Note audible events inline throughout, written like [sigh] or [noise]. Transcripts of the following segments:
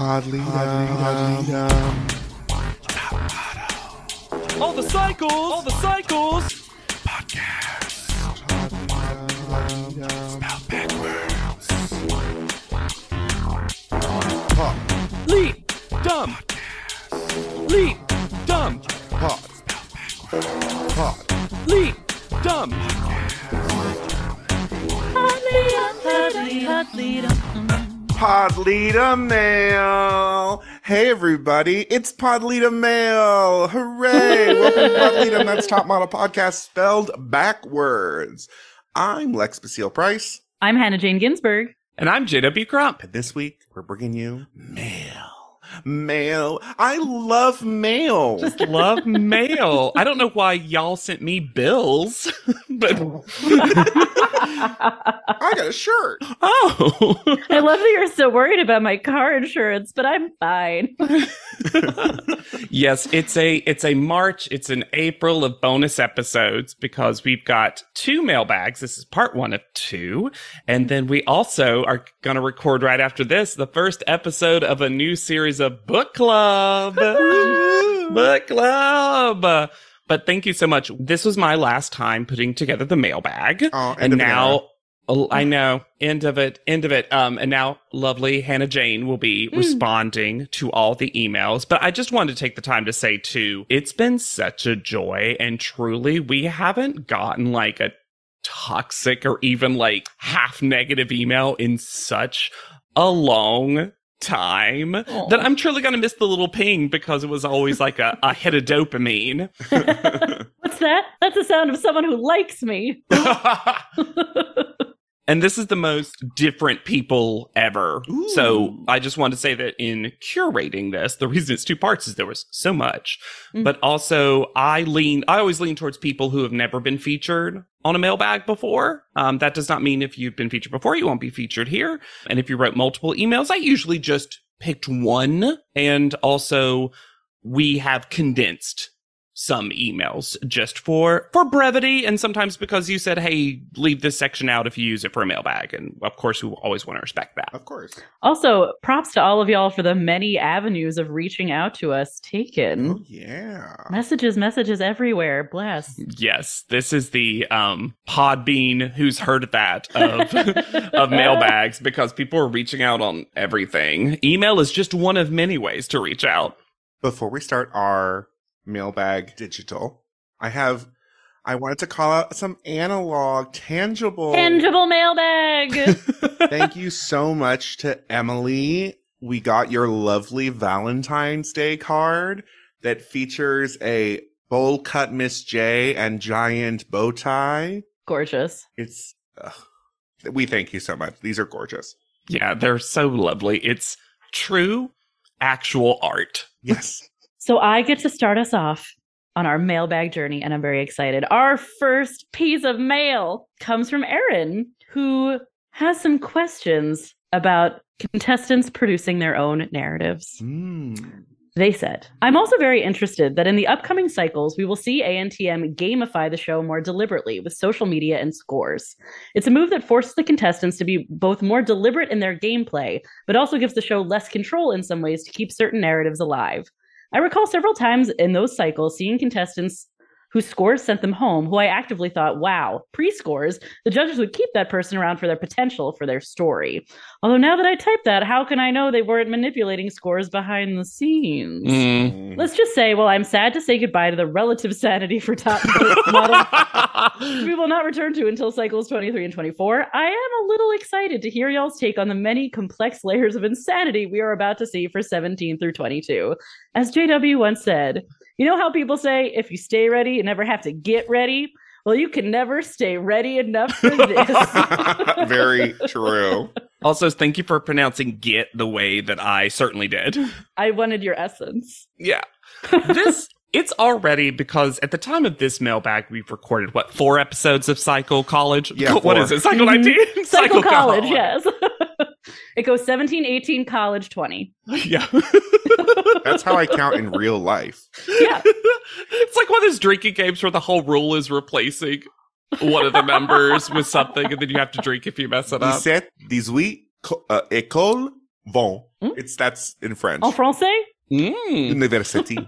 Pod Ledom. All the cycles, all the cycles. Pod, Leap, dumb. Leap, dumb. pod, pod. Leap, dumb. Pod Ledom Mail. Hey everybody, it's Pod Ledom Mail. Hooray! [laughs] Welcome to Pod Ledom. That's Top Model Podcast spelled backwards. I'm Lex Basile Price, I'm Hannah Jane Ginsburg. And I'm JW Crump. and this week we're bringing you mail. Mail. I love mail. Just love mail. I don't know why y'all sent me bills, [laughs] but [laughs] I got a shirt. oh, I love that you're so worried about my car insurance, but I'm fine. [laughs] yes, it's a it's a March, it's an April of bonus episodes because we've got two mailbags. This is part one of two, and then we also are going to record right after this the first episode of a new series of book club. [laughs] book club. But thank you so much. This was my last time putting together the mailbag. Oh, and of an era. now I know end of it, end of it. Um, and now lovely Hannah Jane will be responding to all the emails. But I just wanted to take the time to say too, it's been such a joy, and truly, we haven't gotten like a toxic or even like half negative email in such a long time that I'm truly gonna miss the little ping because it was always like a, a hit of dopamine. [laughs] What's that? That's the sound of someone who likes me. [laughs] and this is the most different people ever. So I just want to say that in curating this, the reason it's two parts is there was so much, Mm. but also I lean, I always lean towards people who have never been featured on a mailbag before. Um, that does not mean if you've been featured before, you won't be featured here. And if you wrote multiple emails, I usually just picked one. And also we have condensed some emails just for for brevity and sometimes because you said hey leave this section out if you use it for a mailbag and of course we always want to respect that Of course. Also, props to all of y'all for the many avenues of reaching out to us taken. Oh, yeah. Messages, messages everywhere. Bless. yes this is the um podbean who's heard of that of of [laughs] mailbags because people are reaching out on everything email is just one of many ways to reach out Before we start our mailbag digital, I have I wanted to call out some analog, tangible. Tangible mailbag. [laughs] [laughs] Thank you so much to Emily. We got your lovely Valentine's Day card that features a bowl cut Miss J and giant bow tie. Gorgeous. It's ugh. we thank you so much. These are gorgeous. yeah they're so lovely it's true actual art Yes. So I get to start us off on our mailbag journey, and I'm very excited. Our first piece of mail comes from Erin, who has some questions about contestants producing their own narratives. Mm. They said, I'm also very interested that in the upcoming cycles, we will see ANTM gamify the show more deliberately with social media and scores. It's a move that forces the contestants to be both more deliberate in their gameplay, but also gives the show less control in some ways to keep certain narratives alive. I recall several times in those cycles seeing contestants whose scores sent them home, who I actively thought, wow, pre scores, the judges would keep that person around for their potential for their story. Although now that I type that, how can I know they weren't manipulating scores behind the scenes? Mm. Let's just say, well, I'm sad to say goodbye to the relative sanity for top model [laughs] we will not return to until cycles 23 and 24. I am a little excited to hear y'all's take on the many complex layers of insanity we are about to see for 17 through 22. As JW once said, you know how people say, if you stay ready, you never have to get ready? Well, you can never stay ready enough for this. [laughs] Very true. Also, thank you for pronouncing "get" the way that I certainly did. I wanted your essence. Yeah, this [laughs] it's already because at the time of this mailbag, we've recorded what four episodes of Cycle College. Yeah, [laughs] what four. is it? Cycle Mhm. nineteen. Cycle college, yes. It goes 17, 18, college, 20. yeah. [laughs] That's how I count in real life. Yeah. it's like one of those drinking games where the whole rule is replacing one of the numbers with something, and then you have to drink if you mess it up. 17, 18, co- uh, école, vont. Hmm? It's that's in French. En français? Mm. University.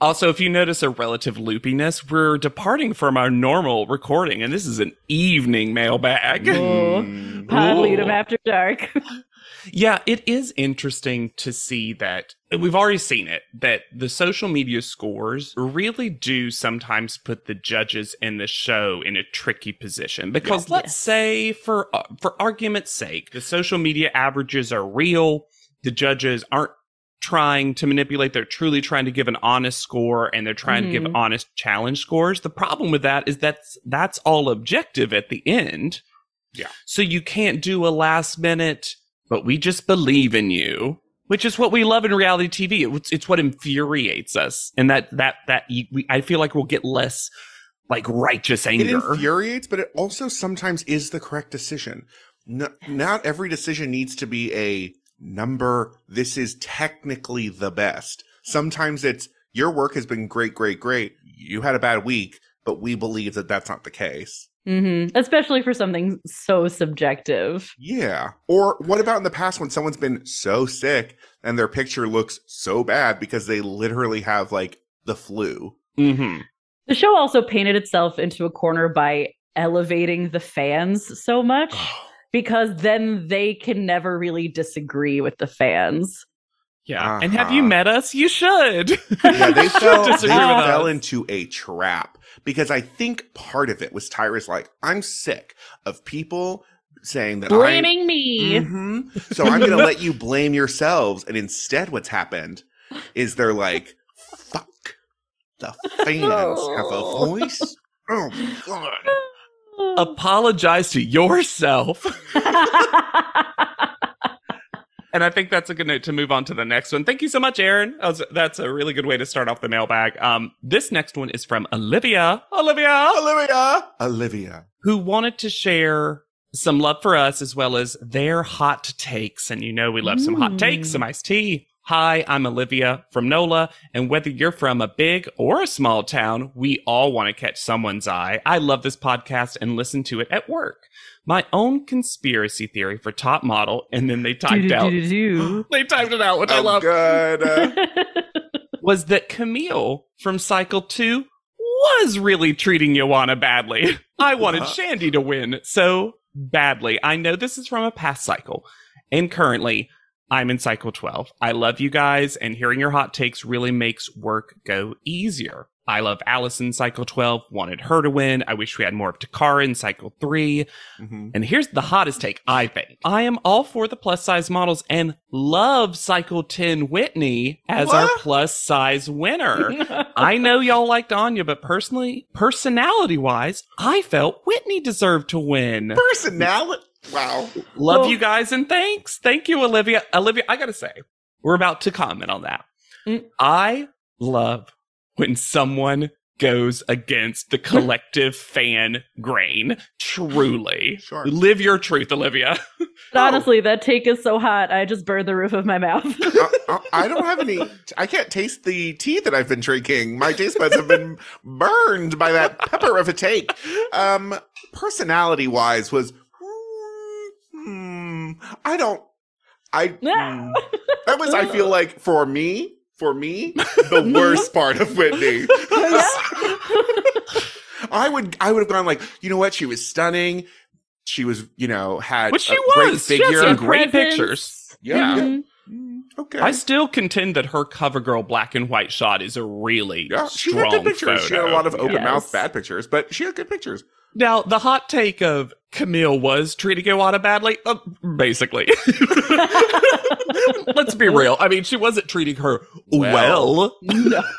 Also, if you notice a relative loopiness, we're departing from our normal recording, and this is an evening mailbag. Mm. Pod Ooh. lead 'em after dark. Yeah, it is interesting to see that we've already seen it that the social media scores really do sometimes put the judges in the show in a tricky position because let's Yes. say for uh, for argument's sake, the social media averages are real, the judges aren't trying to manipulate, they're truly trying to give an honest score and they're trying to give Mhm. honest challenge scores. The problem with that is that's that's all objective at the end. Yeah. So you can't do a last minute but we just believe in you, which is what we love in reality TV. It's, it's what infuriates us, and that that that we, I feel like we'll get less like righteous It anger. infuriates, but it also sometimes is the correct decision. No, not every decision needs to be a number. This is technically the best. Sometimes it's your work has been great, great, great. You had a bad week, but we believe that that's not the case. hmm Especially for something so subjective. Yeah. Or what about in the past when someone's been so sick and their picture looks so bad because they literally have like the flu? hmm The show also painted itself into a corner by elevating the fans so much because then they can never really disagree with the fans. Yeah, and have you Uh-huh. met us? You should. [laughs] yeah, they fell, they Disagree fell into a trap because I think part of it was Tyra's like, I'm sick of people saying that Blaming me. I. Mhm. So I'm going to let you blame yourselves. And instead, what's happened is they're like, fuck, the [laughs] fans have a voice. Oh, my God. [laughs] Apologize to yourself. [laughs] And I think that's a good note to move on to the next one. Thank you so much, Aaron. That was- that's a really good way to start off the mailbag. Um, this next one is from Olivia. Olivia, Olivia. Olivia. who wanted to share some love for us as well as their hot takes. And you know, we love some hot Mm. takes, some iced tea. Hi, I'm Olivia from NOLA. And whether you're from a big or a small town, we all want to catch someone's eye. I love this podcast and listen to it at work. My own conspiracy theory for top model. And then they typed out, [gasps] they typed it out, which I Oh, love good. Uh, [laughs] [laughs] was that Camille from Cycle 2 was really treating Yoanna badly. I wanted Uh-huh. Shandi to win so badly. I know this is from a past cycle, and currently I'm in Cycle 12. I love you guys, and hearing your hot takes really makes work go easier. I love Allison Cycle 12, wanted her to win. I wish we had more of Toccara in Cycle 3. mhm. And here's the hottest take, I think. I am all for the plus size models and love Cycle 10 Whitney as our plus size winner. [laughs] I know y'all liked Anya, but personally, personality wise, I felt Whitney deserved to win. Personality. Wow. Love Well- you guys and thanks. Thank you, Olivia. Olivia, I gotta say, we're about to comment on that. Mm. I love when someone goes against the collective [laughs] fan grain. Truly. Sure. Live your truth, Olivia. [laughs] But honestly, that take is so hot, I just burned the roof of my mouth. [laughs] Uh, I don't have any. I can't taste the tea that I've been drinking. My taste buds have been burned by that pepper of a take. Um, personality wise, was I don't. I [laughs] hmm. that was. I feel like for me, for me, the [laughs] worst part of Whitney. [laughs] I would. I would have gone like, you know what? She was stunning. She was, you know, had Which she a great was. She had figure. some great presence. pictures. yeah. Mhm. Mm, Okay. I still contend that her CoverGirl black and white shot is a really Yeah, she strong had good pictures. She had a lot of open Yes. mouth bad pictures, but she had good pictures. Now, the hot take of Camille was treating Iwata badly, uh, basically. [laughs] Let's be real. I mean, she wasn't treating her well. Well. No. [laughs]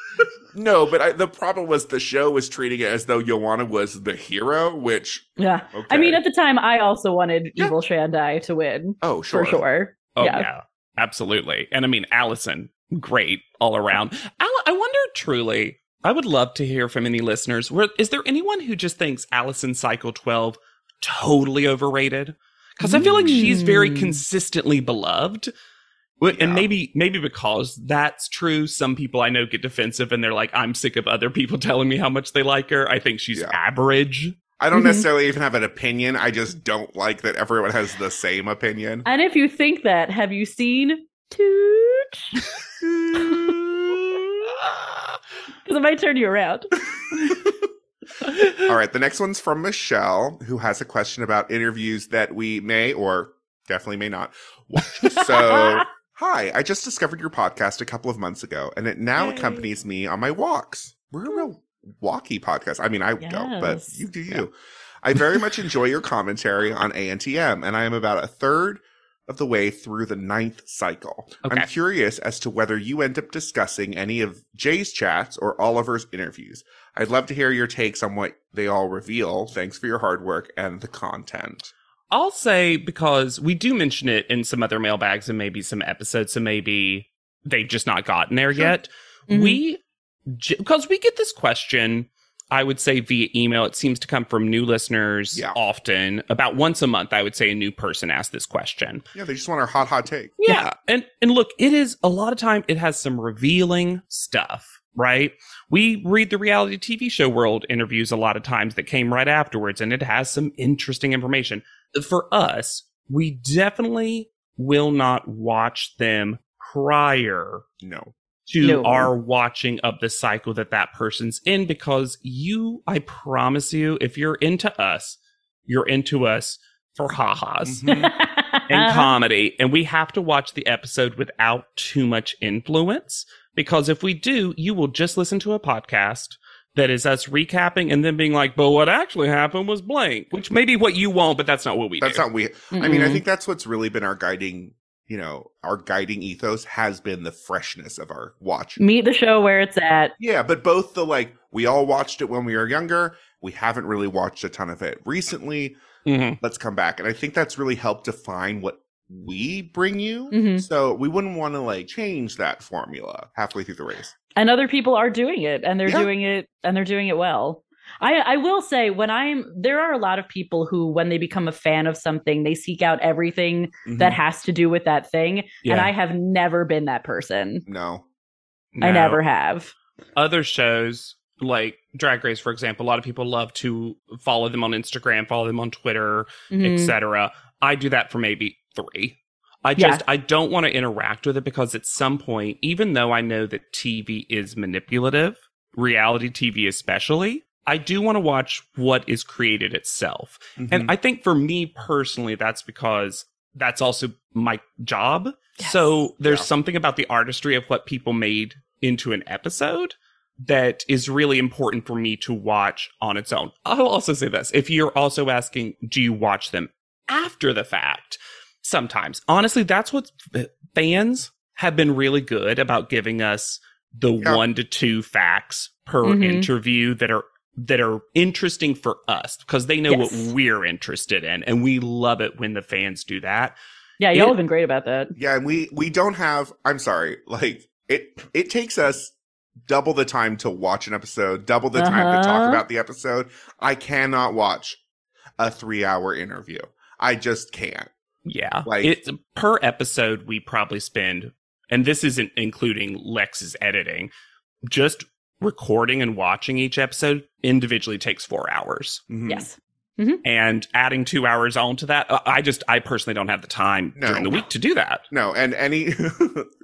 No, but I, the problem was the show was treating it as though Yoanna was the hero, which Yeah. okay. I mean, at the time, I also wanted Yeah. Evil Shandi to win, oh sure, for sure. Oh, Yeah. yeah. absolutely. And I mean, Allison, great all around. Al- I wonder truly, I would love to hear from any listeners. Where, is there anyone who just thinks Allison Cycle 12 totally overrated? Because I feel like she's very Mm. consistently beloved. Well, And Yeah. maybe maybe because that's true, some people I know get defensive and they're like, I'm sick of other people [laughs] telling me how much they like her. I think she's Yeah. average. I don't Mhm. necessarily even have an opinion. I just don't like that everyone has the same opinion. And if you think that, have you seen Tooch? [laughs] Because it might turn you around. [laughs] [laughs] All right, the next one's from Michelle, who has a question about interviews that we may or definitely may not watch. [laughs] So, hi, I just discovered your podcast a couple of months ago, and it now Yay. accompanies me on my walks. We're a hmm. real walkie podcast. I mean, I don't, but you do you. I very much enjoy your commentary on ANTM, and I am about a third of the way through the ninth cycle. Okay. I'm curious as to whether you end up discussing any of Jay's chats or Oliver's interviews. I'd love to hear your takes on what they all reveal. Thanks for your hard work and the content. I'll say because we do mention it in some other mailbags and maybe some episodes, so maybe they've just not gotten there Sure. yet. Mhm. We, because we get this question, I would say via email. It seems to come from new listeners Yeah. often. About once a month, I would say a new person asks this question. Yeah, they just want our hot, hot take. Yeah. And and look, it is a lot of time it has some revealing stuff, right? We read the reality TV show world interviews a lot of times that came right afterwards and it has some interesting information. For us, we definitely will not watch them prior No. To No. our watching of the cycle that that person's in because you I promise you if you're into us, you're into us for ha-has Mhm. [laughs] and comedy, and we have to watch the episode without too much influence. Because if we do, you will just listen to a podcast that is us recapping and then being like, but what actually happened was blank, which may be what you want, but that's not what we That's do. not we. I mean, I think that's what's really been our guiding, you know, our guiding ethos has been the freshness of our watch. Meet the show where it's at. Yeah, but both the like, we all watched it when we were younger. We haven't really watched a ton of it recently. Mhm. Let's come back. And I think that's really helped define what we bring you. Mhm. So we wouldn't want to like change that formula halfway through the race. and other people are doing it and they're Yeah. doing it and they're doing it well I, I will say when i'm there are a lot of people who when they become a fan of something they seek out everything that Mhm. has to do with that thing and i have never been that person no. i never have other shows like Drag Race, for example, a lot of people love to follow them on Instagram, follow them on Twitter, Mhm. etc. I do that for maybe three. I Yeah. just I don't want to interact with it because at some point, even though I know that TV is manipulative, reality TV especially, I do want to watch what is created itself. Mhm. And I think for me personally, that's because that's also my job. Yes. So there's Yeah. something about the artistry of what people made into an episode that is really important for me to watch on its own. I'll also say this. If you're also asking, do you watch them after the fact? Sometimes. Honestly, that's what fans have been really good about giving us the Yeah. one to two facts per Mhm. interview that are that are interesting for us because they know Yes. what we're interested in and we love it when the fans do that. yeah y'all It- have been great about that Yeah, and we we don't have. I'm sorry. Like it it takes us double the time to watch an episode, double the time to talk Uh-huh. about the episode. I cannot watch a three hour interview. I just can't. Yeah. Like- it's per episode we probably spend and this isn't including Lex's editing, just recording and watching each episode individually takes 4 hours. Mhm. yes And adding 2 hours onto that, uh, I just I personally don't have the time No. during the week to do that. No, and any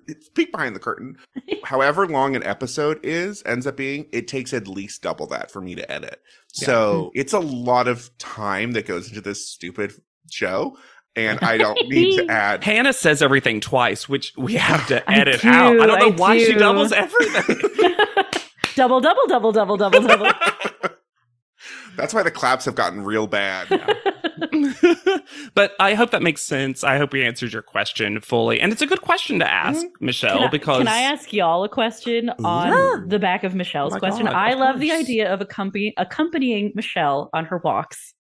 it's [laughs] peek behind the curtain. [laughs] However long an episode is ends up being, it takes at least double that for me to edit. So it's a lot of time that goes into this stupid show, and [laughs] I don't need to add. Hannah says everything twice, which we have to I edit do, out. I don't know I why she doubles everything. Double double double double double double [laughs] That's why the claps have gotten real bad. [laughs] but I hope that makes sense. I hope we answered your question fully. And it's a good question to ask, Michelle, Can I, because can I ask y'all a question on Sure. the back of Michelle's Oh question? God, I of love the idea of accompany, accompanying Michelle on her walks.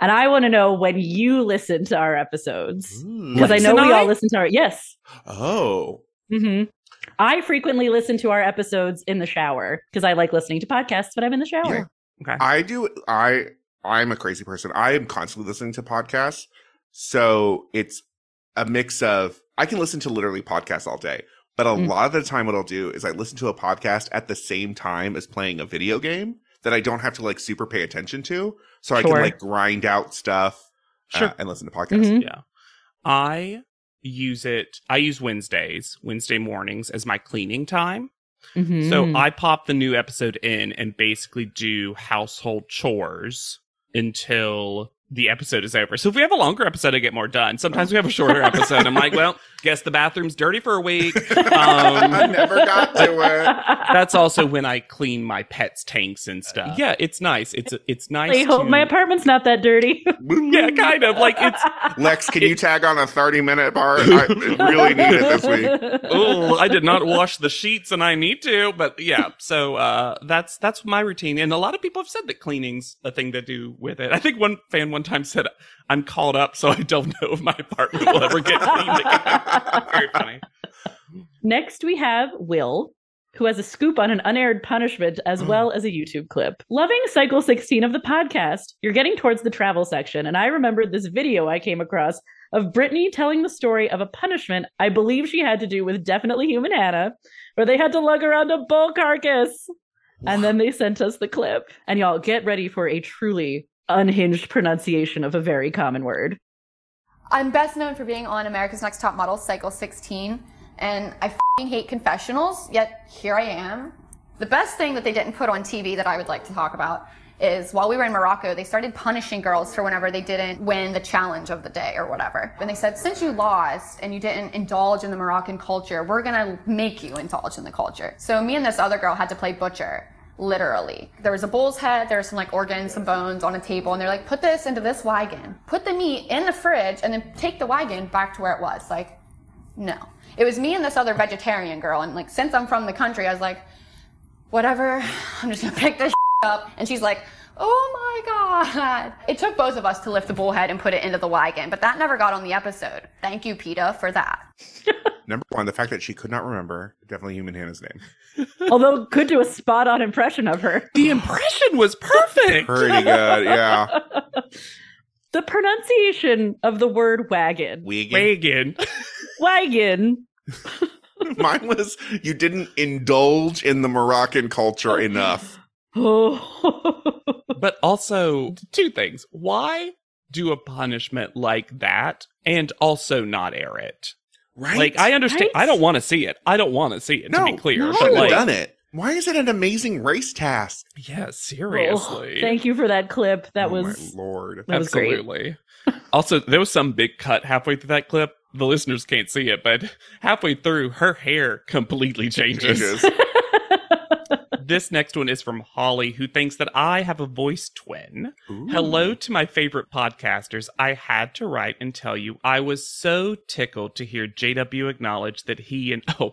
And I want to know when you listen to our episodes. Because I know we I? all listen to our yes. Oh, hmm I frequently listen to our episodes in the shower because I like listening to podcasts when I'm in the shower. I do. I I'm a crazy person. I am constantly listening to podcasts, so it's a mix of I can listen to literally podcasts all day, but a Mm. lot of the time, what I'll do is I listen to a podcast at the same time as playing a video game. that I don't have to like super pay attention to. So I can like grind out stuff uh, and listen to podcasts. Mhm. Yeah. I use it, I use Wednesdays, Wednesday mornings as my cleaning time. Mhm. So I pop the new episode in and basically do household chores until the episode is over. So if we have a longer episode, I get more done. Sometimes we have a shorter [laughs] episode. I'm like, well, guess the bathroom's dirty for a week. [laughs] I Um, never got to it. that's also when I clean my pets' tanks and stuff. Yeah, it's nice. It's it's nice. I hope to- my apartment's not that dirty. [laughs] yeah, kind of like it's. [laughs] Lex, can you tag on a 30 minute part? I really need it this week. Oh, I did not wash the sheets, and I need to. But yeah, so uh, that's that's my routine. And a lot of people have said that cleaning's a thing to do with it. I think one fan one time said, "I'm called up, so I don't know if my apartment will ever get cleaned again." Very funny. Next, we have Will, who has a scoop on an unaired punishment as well as a YouTube clip. Loving cycle 16 of the podcast, you're getting towards the travel section, and I remembered this video I came across of Brittany telling the story of a punishment I believe she had to do with Definitely Human Hannah, where they had to lug around a bull carcass. And then they sent us the clip. And y'all get ready for a truly unhinged pronunciation of a very common word. I'm best known for being on America's Next Top Model, Cycle 16, and I hate confessionals, yet here I am. The best thing that they didn't put on TV that I would like to talk about is while we were in Morocco, they started punishing girls for whenever they didn't win the challenge of the day or whatever. And they said, since you lost and you didn't indulge in the Moroccan culture, we're gonna make you indulge in the culture. So me and this other girl had to play butcher literally. There was a bull's head, there was some like organs, some bones on a table, and they're like, put this into this wagon, put the meat in the fridge, and then take the wagon back to where it was. Like, no. It was me and this other vegetarian girl, and like, since I'm from the country, I was like, whatever, I'm just gonna pick this [laughs] up. And she's like, oh my god. It took both of us to lift the bull head and put it into the wagon, but that never got on the episode. Thank you, PETA, for that. [laughs] Number one, the fact that she could not remember definitely human Hannah's name. [laughs] Although could do a spot on impression of her. The impression was perfect. Pretty good, yeah. [laughs] The pronunciation of the word wagon. Wegan. Wagon. Wagon. Mine was you didn't indulge in the Moroccan culture enough. Oh. [laughs] But also, two things. Why do a punishment like that and also not air it? Right? Like, I understand. Right? I don't want to see it. I don't want to see it, no, to be clear. you no. But, shouldn't like, have done it. Why is it an amazing race task? yeah, Oh, seriously. thank you for that clip. That oh was my lord. that was great. Absolutely. [laughs] also, there was some big cut halfway through that clip. The listeners can't see it, but halfway through, her hair completely changes. [laughs] This next one is from Holly, who thinks that I have a voice twin. Ooh. Hello to my favorite podcasters. I had to write and tell you I was so tickled to hear JW acknowledge that he and [laughs] oh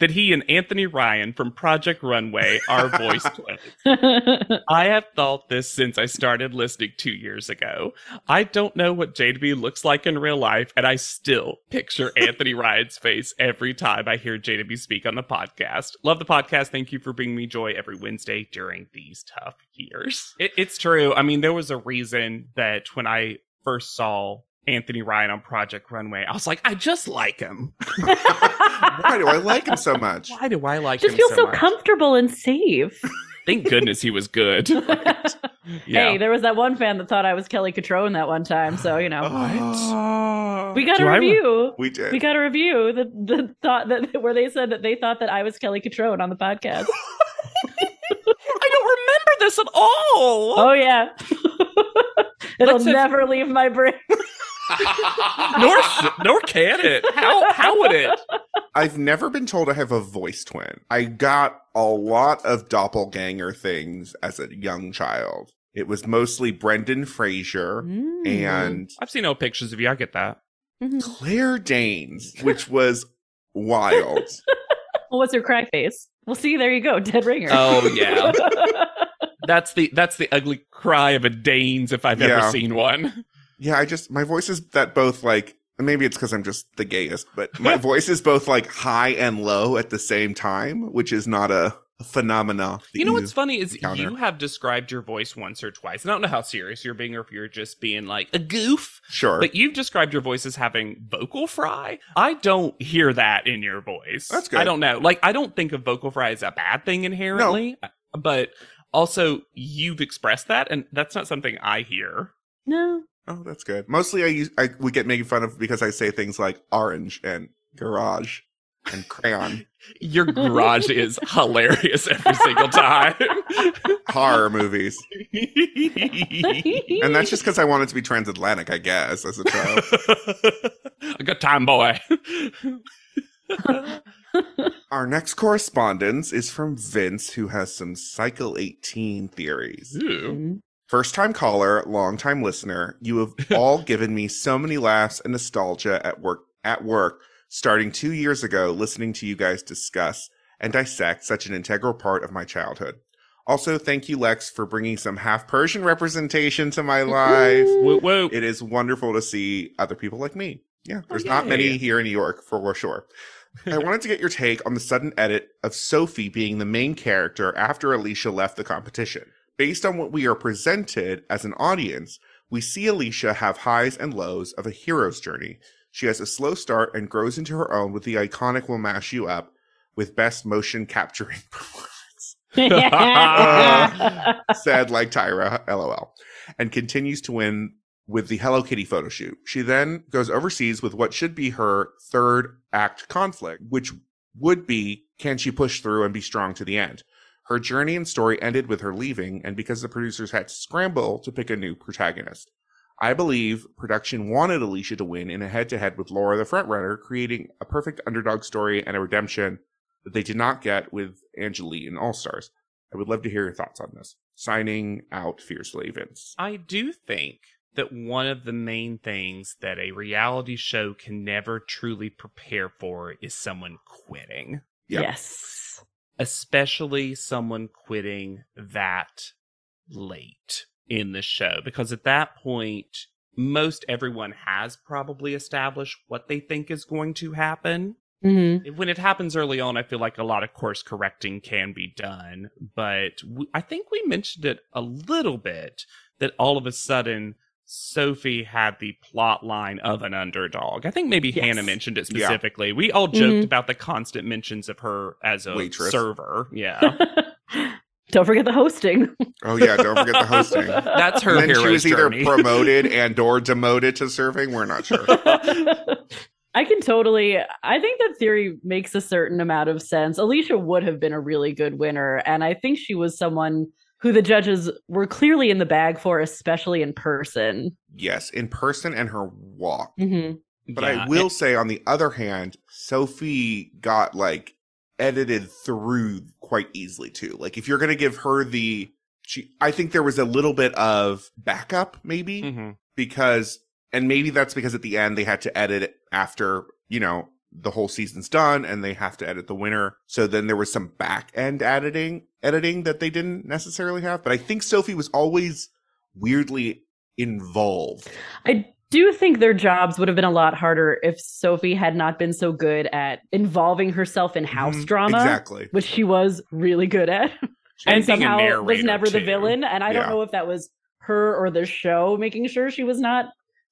that he and Anthony Ryan from Project Runway are voice [laughs] twins. I have thought this since I started listening two years ago. I don't know what JW looks like in real life, and I still picture [laughs] Anthony Ryan's face every time I hear JW speak on the podcast. Love the podcast. Thank you for bringing me joy every Wednesday during these tough years. [laughs] It, it's true. I mean, there was a reason that when I first saw Anthony Ryan on Project Runway, I was like, I just like him. [laughs] Why do I like him so much? Why do I like Just him Just feel so so much? comfortable and safe. [laughs] Thank goodness he was good. yeah. Hey, there was that one fan that thought I was Kelly Cutrone that one time, so you know. [gasps] What? Oh. we got Do a I re- review. We did. We got a review that the thought that where they said that they thought that I was Kelly Cutrone on the podcast. I don't remember this at all. oh yeah. [laughs] It'll Let's have- never leave my brain. [laughs] nor nor can it. How how would it? I've never been told I have a voice twin. I got a lot of doppelganger things as a young child. It was mostly Brendan Fraser Mm. and I've seen no pictures of you. I get that. Mhm. Claire Danes, which was wild. [laughs] Well, what's your cry face? Well, see, there you go, dead ringer. Oh yeah, [laughs] that's the that's the ugly cry of a Danes if I've Yeah. ever seen one. yeah, I just my voice is that both like maybe it's because I'm just the gayest, but my [laughs] voice is both like high and low at the same time, which is not a, a phenomena. that You know what's funny is encounter. you have described your voice once or twice. And I don't know how serious you're being or if you're just being like a goof, Sure. but you've described your voice as having vocal fry. I don't hear that in your voice. That's good. I don't know. Like I don't think of vocal fry as a bad thing inherently, no. but Also, you've expressed that, and that's not something I hear. No. Oh, that's good. Mostly, I use I we get making fun of because I say things like orange and garage and crayon. Your garage is hilarious every single time. Horror movies, and that's just [laughs] because I wanted to be transatlantic, I guess, as a child. a good time, boy. [laughs] Our next correspondence is from Vince, who has some Cycle 18 theories. Ooh. First time caller, long time listener, you have [laughs] all given me so many laughs and nostalgia at work at work starting 2 years ago listening to you guys discuss and dissect such an integral part of my childhood. Also, thank you Lex for bringing some half Persian representation to my life. Whoop, whoop. It is wonderful to see other people like me. Yeah, oh, there's Oh, not many here in New York for sure. [laughs] I wanted to get your take on the sudden edit of Sophie being the main character after Alicia left the competition. Based on what we are presented as an audience, we see Alicia have highs and lows of a hero's journey. She has a slow start and grows into her own with the iconic will mash you up with best motion capturing [laughs] performance. [laughs] [laughs] Said like Tyra, lol. And continues to win with the Hello Kitty photo shoot. She then goes overseas with what should be her third act conflict, which would be can she push through and be strong to the end? Her journey and story ended with her leaving, and because the producers had to scramble to pick a new protagonist. I believe production wanted Alicia to win in a head to head with Laura the frontrunner, creating a perfect underdog story and a redemption that they did not get with Angelea in All Stars. I would love to hear your thoughts on this. Signing out fiercely, Vince. I do think that one of the main things that a reality show can never truly prepare for is someone quitting, Yeah. Yes. especially someone quitting that late in the show, because at that point, most everyone has probably established what they think is going to happen. hmm when it happens early on, I feel like a lot of course correcting can be done. But w- I think we mentioned it a little bit that all of a sudden Sophie had the plot line of an underdog. I think maybe Yes. Hannah mentioned it Yeah. specifically. We all joked Mhm. about the constant mentions of her as a Waitress. server. Yeah. [laughs] Don't forget the hosting. Oh yeah, don't forget the hosting. [laughs] That's her And then she was either [laughs] promoted and or demoted to serving. We're not sure. [laughs] I can totally. I think that theory makes a certain amount of sense. Alicia would have been a really good winner, and I think she was someone who the judges were clearly in the bag for, especially in person. yes, in person and her walk. hmm But Yeah, I will and- say, on the other hand, Sophie got like edited through quite easily too. Like if you're gonna give her the, she, I think there was a little bit of backup maybe Mhm. because, and maybe that's because at the end they had to edit it after you know the whole season's done and they have to edit the winner. So then there was some back end editing, editing that they didn't necessarily have. But I think Sophie was always weirdly involved. I do you think their jobs would have been a lot harder if Sophie had not been so good at involving herself in house Mhm, drama, Exactly. which she was really good at, And somehow was never the villain. And I Yeah. don't know if that was her or the show making sure she was not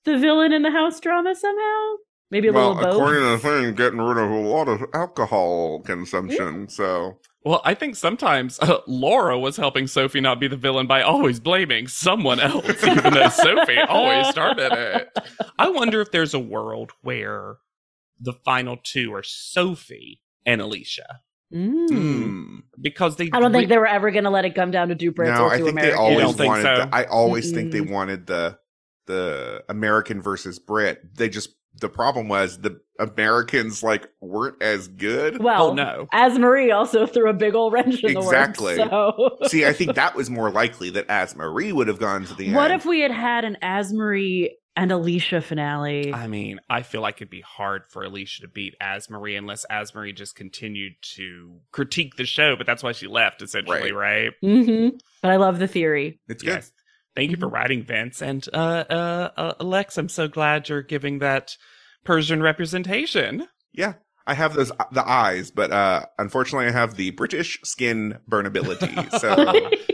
the villain in the house drama somehow. Maybe a well, little both. according to the thing, getting rid of a lot of alcohol consumption. So Well, I think sometimes uh, Laura was helping Sophie not be the villain by always blaming someone else, [laughs] even though Sophie always started it. I wonder if there's a world where the final two are Sophie and Alicia Mm. hmm. because they. I don't think they were ever going to let it come down to Duprez no, or I to think American. they always don't think wanted. so? The, I always think they wanted the the American versus Brit. They just the problem was the Americans like weren't as good. well, Oh, no. AzMarie also threw a big old wrench in Exactly. the works. So. [laughs] See, I think that was more likely that AzMarie would have gone to the what end. What if we had had an AzMarie and Alicia finale? I mean, I feel like it'd be hard for Alicia to beat AzMarie unless AzMarie just continued to critique the show, but that's why she left, essentially, right? mm-hmm But I love the theory. it's good. Yes. Thank you for writing, Vince. And uh, uh, uh, Alex, I'm so glad you're giving that Persian representation. Yeah. I have those the eyes, but uh unfortunately I have the British skin burnability. So [laughs]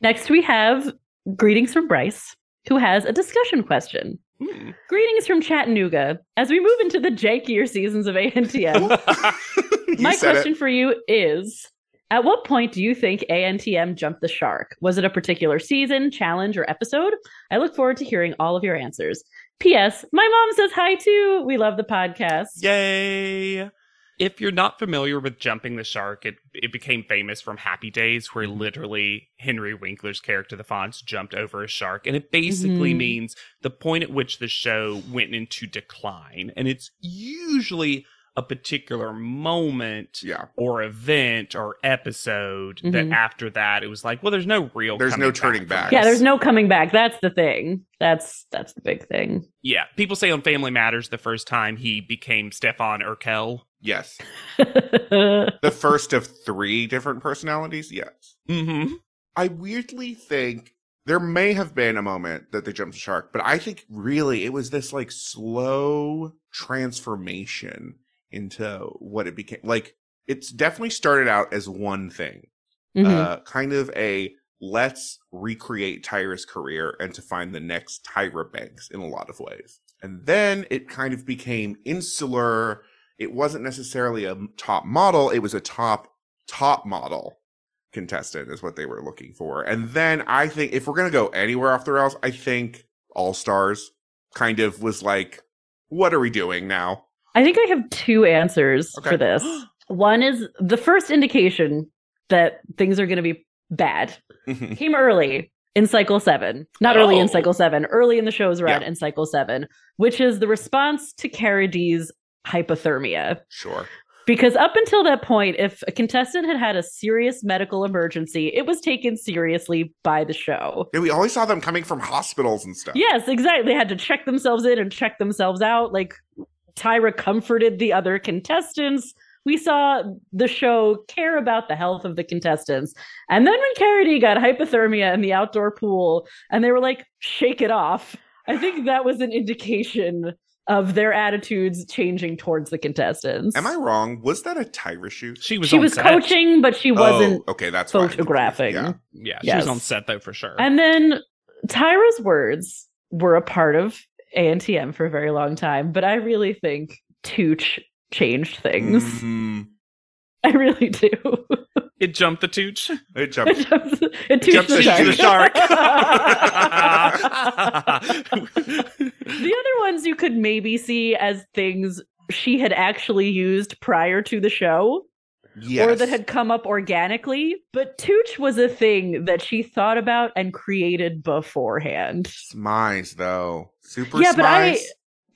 Next, we have greetings from Bryce, who has a discussion question. Hmm. Greetings from Chattanooga. As we move into the jankier seasons of ANTM, [laughs] my question it. for you is At what point do you think ANTM jumped the shark? Was it a particular season, challenge, or episode? I look forward to hearing all of your answers. P.S. My mom says hi too. We love the podcast. Yay! If you're not familiar with Jumping the Shark, it, it became famous from Happy Days, where literally Henry Winkler's character, the Fonz, jumped over a shark. And it basically Mhm. means the point at which the show went into decline. And it's usually a particular moment Yeah. or event or episode that Mhm. after that it was like, well, there's no real There's no coming turning from back. Yeah, there's no coming back. That's the thing. That's that's the big thing. Yeah, people say on Family Matters the first time he became Stefan Urquelle. Yes. [laughs] The first of three different personalities. Yes. Mm-hmm. I weirdly think there may have been a moment that they jumped the shark, but I think really it was this like slow transformation into what it became. Like it's definitely started out as one thing, Mhm. uh, kind of a let's recreate Tyra's career and to find the next Tyra Banks in a lot of ways. And then it kind of became insular. It wasn't necessarily a top model, it was a top, top model contestant, is what they were looking for. And then I think if we're going to go anywhere off the rails, I think All Stars kind of was like, what are we doing now? I think I have two answers Okay. for this. [gasps] One is the first indication that things are going to be bad mm-hmm. came early in cycle seven. Not early in Oh. cycle seven, early in the show's run Yeah. in cycle seven, which is the response to CariDee's hypothermia. sure. Because up until that point, if a contestant had had a serious medical emergency, it was taken seriously by the show. Yeah, we always saw them coming from hospitals and stuff. Yes, exactly. They had to check themselves in and check themselves out. Like Tyra comforted the other contestants. We saw the show care about the health of the contestants. And then when CariDee got hypothermia in the outdoor pool and they were like, shake it off, I think that was an indication of their attitudes changing towards the contestants. Am I wrong? Was that a Tyra shoot? She was She on was set. coaching, but she wasn't Oh, okay, that's why I'm photographing. Yeah. Yeah, she Yes. was on set though for sure. And then Tyra's words were a part of ANTM for a very long time, but I really think Tooch changed things. Mhm. [laughs] I really do. [laughs] it jumped the tooch. [laughs] It it jumped. jumps, it tooched jumps the into shark. the [laughs] [laughs] the other ones you could maybe see as things she had actually used prior to the show Yes. or that had come up organically, but Tooch was a thing that she thought about and created beforehand. Smize though. Super yeah, but I, Smize?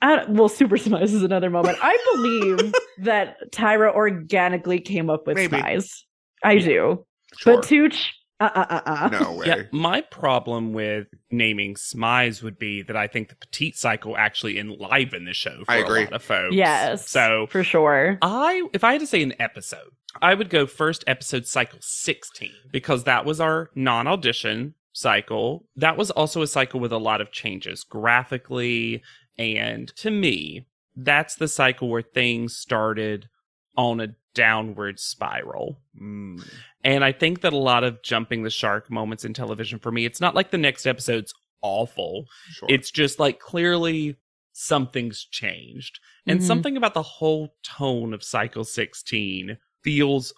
I, well, Super Smize is another moment. I believe that Tyra organically came up with Maybe. Smize. I do, Sure. but Tooch, uh, uh, uh, uh. no [laughs] way. Yeah, my problem with naming Smize would be that I think the petite cycle actually enlivened the show for I agree. a lot of folks. yes, So for sure. I, if I had to say an episode, I would go first episode cycle 16 because that was our non audition cycle. That was also a cycle with a lot of changes graphically. And to me, that's the cycle where things started on a downward spiral. Mm. And I think that a lot of jumping the shark moments in television for me, it's not like the next episode's awful. Sure. It's just like clearly something's changed. And Mhm. something about the whole tone of Cycle 16 feels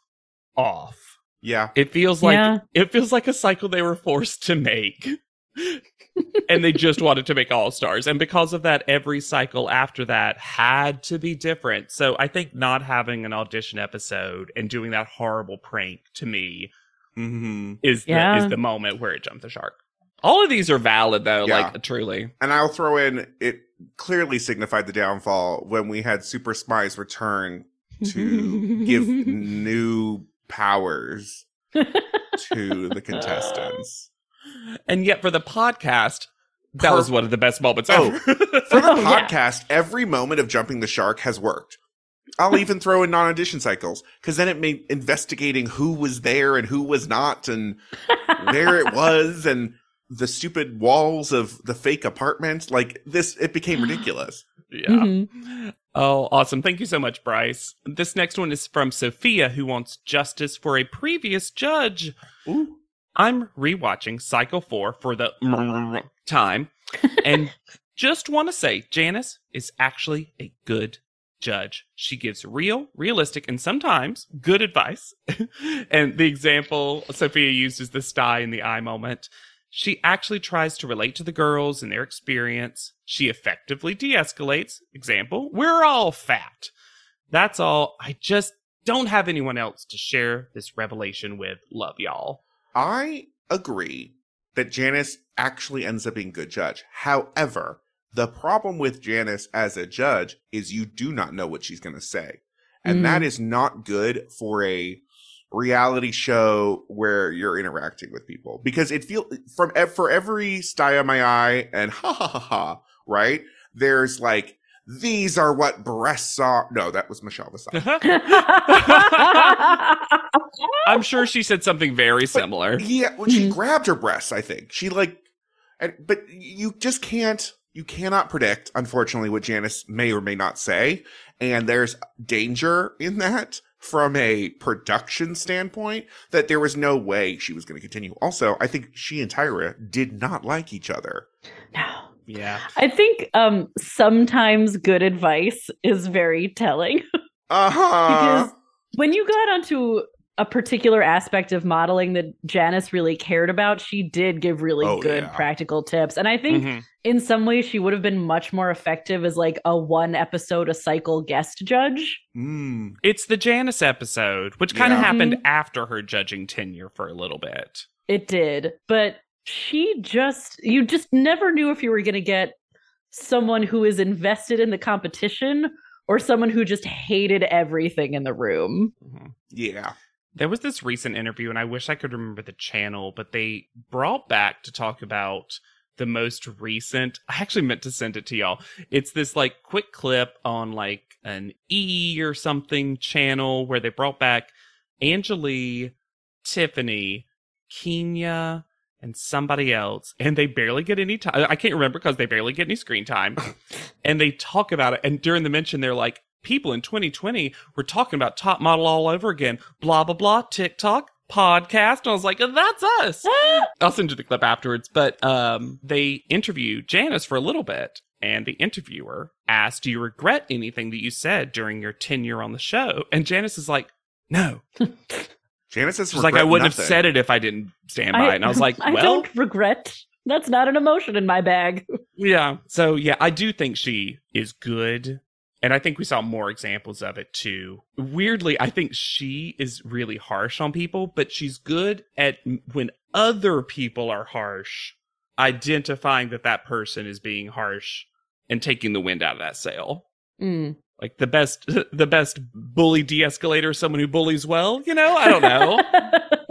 off. yeah. It feels like Yeah. it feels like a cycle they were forced to make. [laughs] and they just wanted to make all stars. And because of that, every cycle after that had to be different. So I think not having an audition episode and doing that horrible prank to me hmm is the, Yeah. is the moment where it jumped the shark. All of these are valid though, Yeah. like truly. And I'll throw in it clearly signified the downfall when we had Super Spies return to [laughs] give new powers to the contestants. And yet for the podcast, that Per- was one of the best moments Oh, ever. For the Oh, [laughs] yeah. podcast, every moment of jumping the shark has worked. I'll even throw in non-audition cycles because then it made investigating who was there and who was not and where it was [laughs] and the stupid walls of the fake apartment. Like this, it became [gasps] ridiculous. yeah. Mhm. Oh, awesome. Thank you so much, Bryce. This next one is from Sophia, who wants justice for a previous judge. Ooh. I'm rewatching Cycle 4 for the time and [laughs] just want to say Janice is actually a good judge. She gives real, realistic, and sometimes good advice. [laughs] and the example Sophia used is the sty in the eye moment. She actually tries to relate to the girls and their experience. She effectively de escalates. Example, we're all fat. That's all. I just don't have anyone else to share this revelation with. Love y'all. I agree that Janice actually ends up being a good judge. However, the problem with Janice as a judge is you do not know what she's going to say. And Mm. that is not good for a reality show where you're interacting with people because it feel from for every sty on my eye and ha ha ha ha, right? There's like, these are what breasts are. No, that was Michelle Visage. [laughs] I'm sure she said something very similar. Yeah, when she Mhm. grabbed her breasts, I think she like, and, but you just can't, you cannot predict, unfortunately, what Janice may or may not say, and there's danger in that from a production standpoint that there was no way she was going to continue. Also, I think she and Tyra did not like each other. no. Yeah. I think um sometimes good advice is very telling [laughs] Uh huh. because when you got onto a particular aspect of modeling that Janice really cared about, she did give really Oh, good yeah. practical tips. And I think Mhm. in some ways she would have been much more effective as like a one episode a cycle guest judge. Mm. It's the Janice episode, which kind of Yeah. happened Mhm. after her judging tenure for a little bit. It did, but she just you just never knew if you were going to get someone who is invested in the competition or someone who just hated everything in the room. Mhm. Yeah. There was this recent interview, and I wish I could remember the channel, but they brought back to talk about the most recent. I actually meant to send it to y'all. It's this like quick clip on like an E or something channel where they brought back Angelique, Tiffany, Kenya, and somebody else, and they barely get any time. I can't remember because they barely get any screen time. [laughs] and they talk about it, and during the mention, they're like, people in 2020 were talking about top model all over again. Blah blah blah. TikTok podcast. And I was like, that's us. [gasps] I'll send you the clip afterwards. But um, they interview Janice for a little bit, and the interviewer asked, "Do you regret anything that you said during your tenure on the show?" And Janice is like, "No." [laughs] Janice says She's like, "I wouldn't have said it if I didn't stand by." it. And I was like, [laughs] I "Well, don't regret. That's not an emotion in my bag. [laughs] Yeah. So yeah, I do think she is good. And I think we saw more examples of it too. Weirdly, I think she is really harsh on people, but she's good at when other people are harsh, identifying that that person is being harsh and taking the wind out of that sail. Mm. Like the best, [laughs] the best bully de-escalator someone who bullies well. You know, I don't know.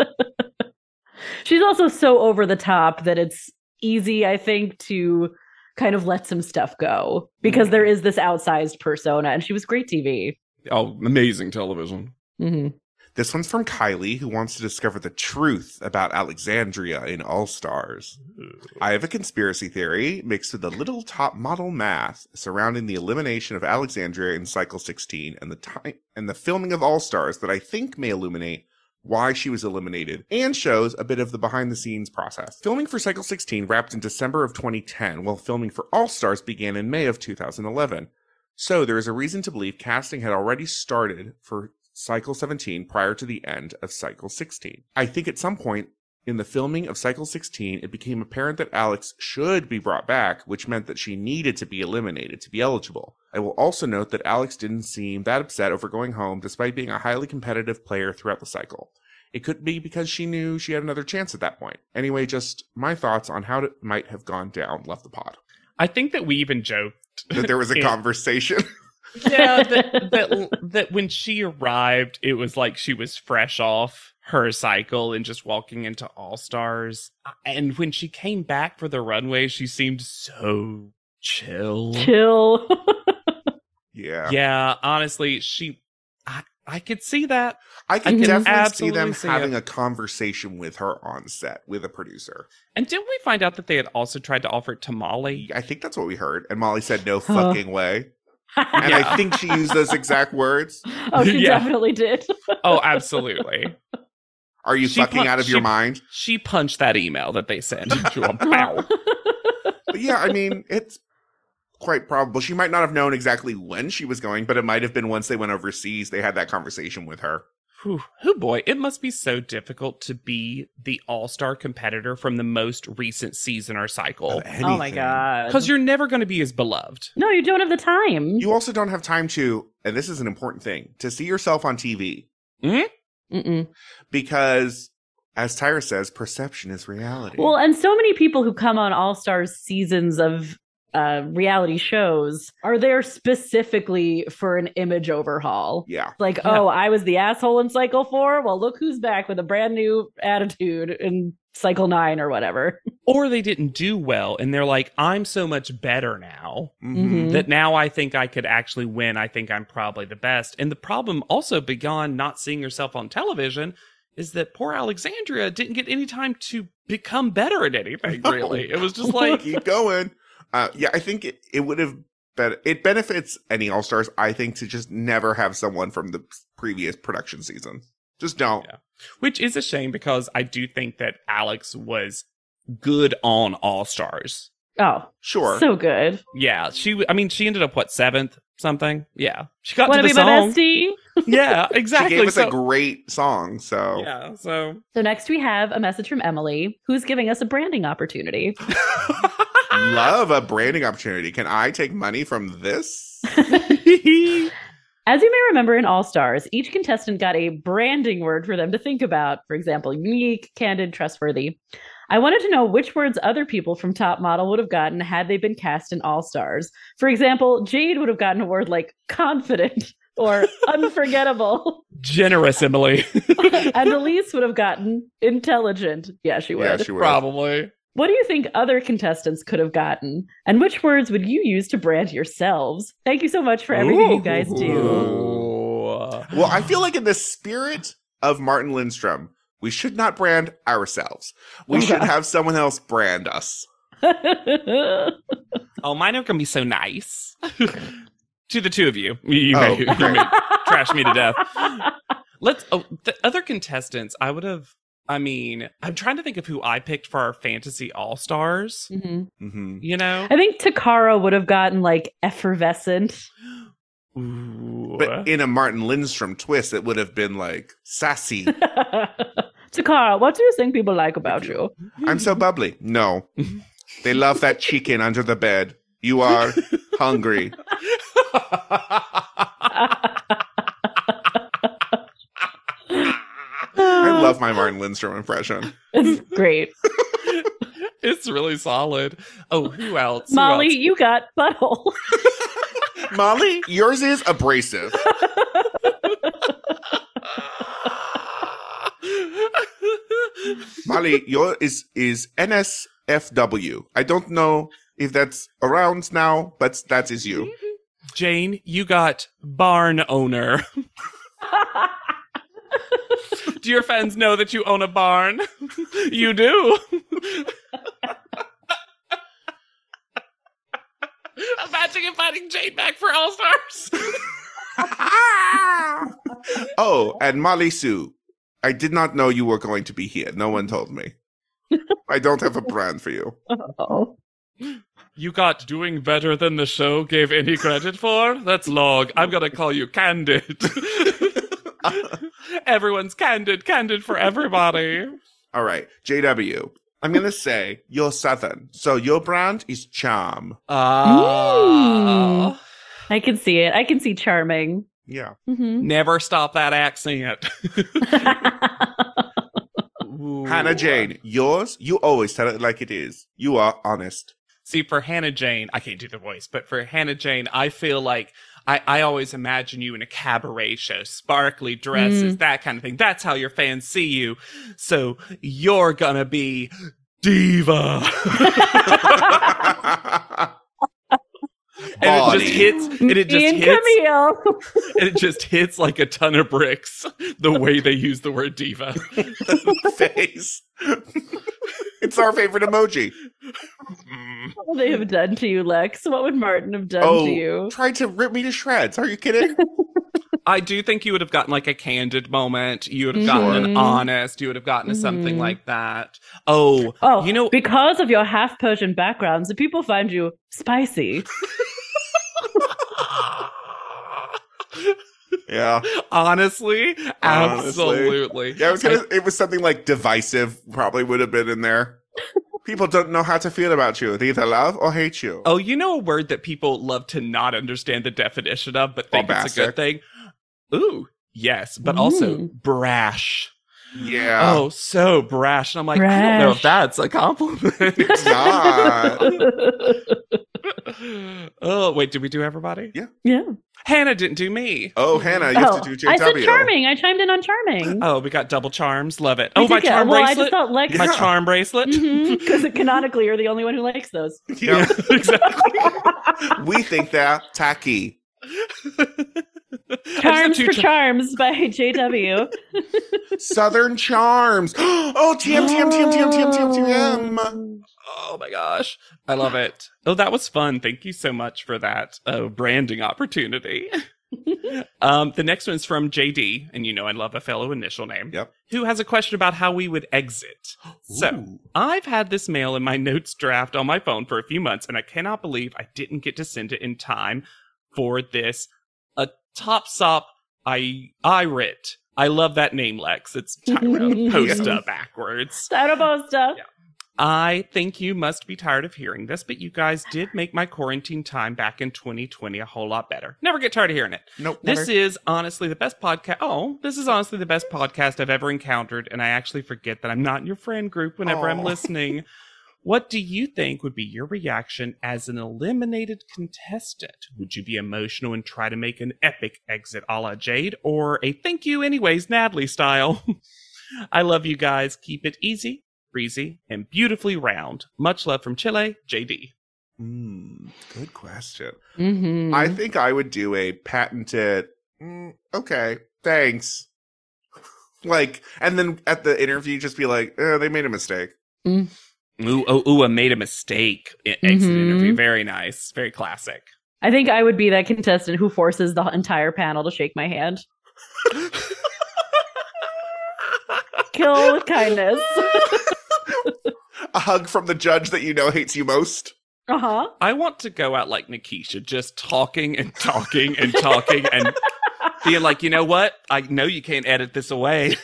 [laughs] She's also so over the top that it's easy, I think, to kind of let some stuff go because Mhm. there is this outsized persona, and she was great TV. oh, amazing television. hmm This one's from Kylie, who wants to discover the truth about Alexandria in All Stars. Hmm. I have a conspiracy theory mixed with a little top model math surrounding the elimination of Alexandria in Cycle 16 and the time and the filming of All Stars that I think may illuminate why she was eliminated and shows a bit of the behind the scenes process. Filming for Cycle 16 wrapped in December of 2010, while filming for All Stars began in May of 2011. So there is a reason to believe casting had already started for Cycle 17 prior to the end of Cycle 16. I think at some point in the filming of Cycle 16, it became apparent that Alex should be brought back, which meant that she needed to be eliminated to be eligible. I will also note that Alex didn't seem that upset over going home despite being a highly competitive player throughout the cycle. It could be because she knew she had another chance at that point. Anyway, just my thoughts on how it might have gone down left the pod. I think that we even joked That there was a [laughs] Yeah. conversation. [laughs] yeah, [laughs] that, that that when she arrived, it was like she was fresh off her cycle and just walking into All Stars. And when she came back for the runway, she seemed so chill. Chill. [laughs] Yeah. Yeah, honestly, she I, I could see that. I can can definitely see them see having it. a conversation with her on set with a producer. And didn't we find out that they had also tried to offer it to Molly? I think that's what we heard. And Molly said, no Huh. fucking way. And Yeah. I think she used those exact words. [laughs] oh, she Yeah. definitely did. [laughs] Oh, absolutely. Are you She fucking pun- out of your mind? She punched that email that they sent [laughs] into a mouth. But yeah, I mean, it's quite probable. She might not have known exactly when she was going, but it might have been once they went overseas, they had that conversation with her. Whew, oh boy, it must be so difficult to be the all-star competitor from the most recent season or cycle. Oh my god. Because you're never going to be as beloved. no, you don't have the time. You also don't have time to, and this is an important thing, to see yourself on TV mm-hmm. Mm-mm. because, as Tyra says, perception is reality. Well, and so many people who come on All Stars seasons of uh, reality shows are there specifically for an image overhaul. yeah. Like, Yeah. oh, I was the asshole in cycle four. Well, look who's back with a brand new attitude in cycle nine or whatever. [laughs] Or they didn't do well and they're like, I'm so much better now Mhm. Mhm. that now I think I could actually win. I think I'm probably the best. And the problem also beyond not seeing yourself on television is that poor Alexandria didn't get any time to become better at anything, [laughs] No. really. It was just like, Keep going. Uh, yeah, I think it, it would have been, it benefits any All Stars, I think, to just never have someone from the previous production season. Just don't. Yeah. which is a shame because I do think that Alex was good on All Stars. Oh, Sure. so good. Yeah, she. I mean, she ended up what seventh something. Yeah, she got Want to to the be my song. bestie? [laughs] Yeah, [laughs] she exactly. gave us so, a great song, so. yeah, so So next we have a message from Emily, who's giving us a branding opportunity. [laughs] Love a branding opportunity. Can I take money from this? [laughs] As you may remember in All Stars, each contestant got a branding word for them to think about. For example, unique, candid, trustworthy. I wanted to know which words other people from Top Model would have gotten had they been cast in All Stars. For example, Jade would have gotten a word like confident [laughs] or unforgettable, generous Emily. [laughs] and Elise would have gotten intelligent. Yeah, she would. yeah, she would. Probably. What do you think other contestants could have gotten? And which words would you use to brand yourselves? Thank you so much for everything you guys do. Well, I feel like in the spirit of Martin Lindstrom, we should not brand ourselves. We Oh, [laughs] should have someone else brand us. [laughs] Oh, mine are gonna be so nice. [laughs] to the two of you, you, you Oh, may, you may trash me to death. Let's. Oh, the other contestants, I would have. I mean, I'm trying to think of who I picked for our fantasy all stars. Mhm. hmm You know, I think Toccara would have gotten like effervescent. Ooh. But in a Martin Lindstrom twist, it would have been like sassy. [laughs] Toccara, what do you think people like about you? I'm so bubbly. No. They love that [laughs] chicken under the bed. You are hungry. [laughs] I love my Martin [laughs] Lindstrom impression. It's great. [laughs] it's really solid. Oh, who else? Who Molly, else? you got butthole. [laughs] Molly, yours is abrasive. Molly, yours is is NSFW. I don't know if that's around now, but that is you. Jane, you got barn owner. Do your fans know that you own a barn? you do. Imagine inviting Jade back for All Stars. [laughs] oh, and Molly Sue, I did not know you were going to be here. No one told me. I don't have a brand for you. oh. You got doing better than the show gave any credit for? That's log. I'm gonna call you Candid. [laughs] Everyone's candid, candid for everybody. All right, JW. I'm gonna say you're Southern, so your brand is charm. Ah. I can see it. I can see charming. Yeah. Mm-hmm. Never stop that accent. [laughs] Hannah Jane, yours, you always tell it like it is. You are honest. See, for Hannah Jane, I can't do the voice, but for Hannah Jane, I feel like I, I always imagine you in a cabaret show, sparkly dresses, Mm. that kind of thing. That's how your fans see you. So you're gonna be diva. [laughs] and it just hits and it just and hits Camille. and it just hits like a ton of bricks the way they use the word diva. [laughs] face. [laughs] it's our favorite emoji. What would they have done to you, Lex? What would Martin have done Oh, to you? tried to rip me to shreds. Are you kidding? [laughs] I do think you would have gotten like a candid moment. You would have gotten an Mhm. honest. You would have gotten to something like that. Oh, Oh, you know, because of your half Persian backgrounds, the people find you spicy. [laughs] yeah. honestly, Honestly. absolutely. Yeah, it was gonna it was something like divisive probably would have been in there. People don't know how to feel about you. They either love or hate you. Oh, you know a word that people love to not understand the definition of, but think it's a good thing? Ooh, yes, but also Mm. brash. Yeah. Oh, so brash. And I'm like, I don't know if that's a compliment. [laughs] It's not. [laughs] oh, wait, did we do everybody? yeah. Yeah. Hannah didn't do me. Oh, Hannah, you have Oh, to do I said charming. I chimed in on charming. Oh, we got double charms. Love it. Oh, my charm well, I just bracelet. thought Lex. My Yeah. charm bracelet. Mm-hmm. [laughs] Because canonically, you're the only one who likes those. Yeah. exactly. we think they're tacky. Charms for cha- Charms by [laughs] JW. Southern charms. [gasps] Oh, TM, TM, TM, TM, TM, TM, TM. Oh my gosh. I love it. Oh, that was fun. Thank you so much for that uh, branding opportunity. [laughs] um, the next one is from JD, and you know I love a fellow initial name. Yep. Who has a question about how we would exit. [gasps] So I've had this mail in my notes draft on my phone for a few months, and I cannot believe I didn't get to send it in time for this. A top sop I I writ. I love that name, Lex. It's Tyro [laughs] Posta backwards. Cytoposta. Yeah. I think you must be tired of hearing this, but you guys did make my quarantine time back in 2020 a whole lot better. Never get tired of hearing it. Nope. This never. is honestly the best podcast. Oh, this is honestly the best podcast I've ever encountered, and I actually forget that I'm not in your friend group whenever I'm [laughs] listening. What do you think would be your reaction as an eliminated contestant? Would you be emotional and try to make an epic exit a la Jade, or a thank you anyways, Natalie style? [laughs] I love you guys. Keep it easy, breezy, and beautifully round. Much love from Chile, JD. Mm, good question. Mm-hmm. I think I would do a patented. Mm, okay, thanks. [laughs] like, and then at the interview, just be like, eh, "They made a mistake." Ooh, oh, ooh, made a mistake. Exit Mhm. interview. Very nice. Very classic. I think I would be that contestant who forces the entire panel to shake my hand. [laughs] Kill with kindness. [laughs] A hug from the judge that you know hates you most. uh huh. I want to go out like Nikeysha, just talking and talking and talking and [laughs] being like, you know what? I know you can't edit this away.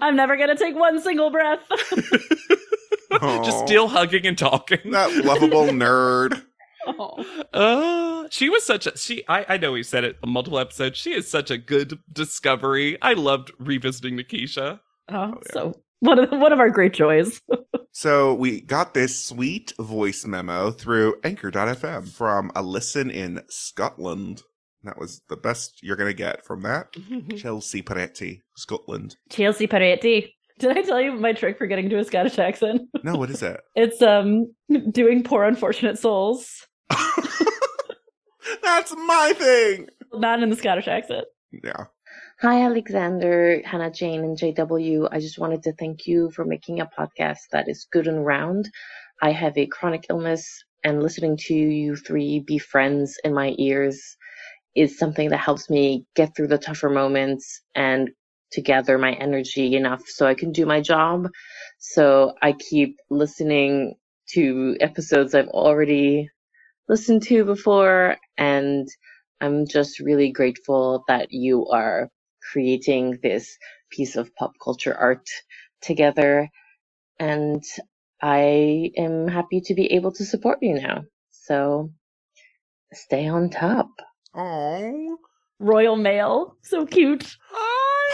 I'm never gonna take one single breath. [laughs] just still hugging and talking. that lovable nerd. Oh. Uh, she was such a she. I I know we said it on multiple episodes. She is such a good discovery. I loved revisiting Nikeysha. Oh, so one of one of our great joys. [laughs] So we got this sweet voice memo through Anchor.fm from a listen in Scotland. That was the best you're gonna get from that. [laughs] Chelsea Peretti, Scotland. Chelsea Peretti. [laughs] Did I tell you my trick for getting to a Scottish accent? No, what is it? [laughs] It's um doing poor unfortunate souls, That's my thing. not in the Scottish accent. Yeah. Hi, Alexander, Hannah Jane, and JW. I just wanted to thank you for making a podcast that is good and round. I have a chronic illness, and listening to you three be friends in my ears is something that helps me get through the tougher moments and to gather my energy enough so I can do my job. So I keep listening to episodes I've already listened to before, and I'm just really grateful that you are creating this piece of pop culture art together. And I am happy to be able to support you now. So stay on top. Oh, Royal Mail, so cute.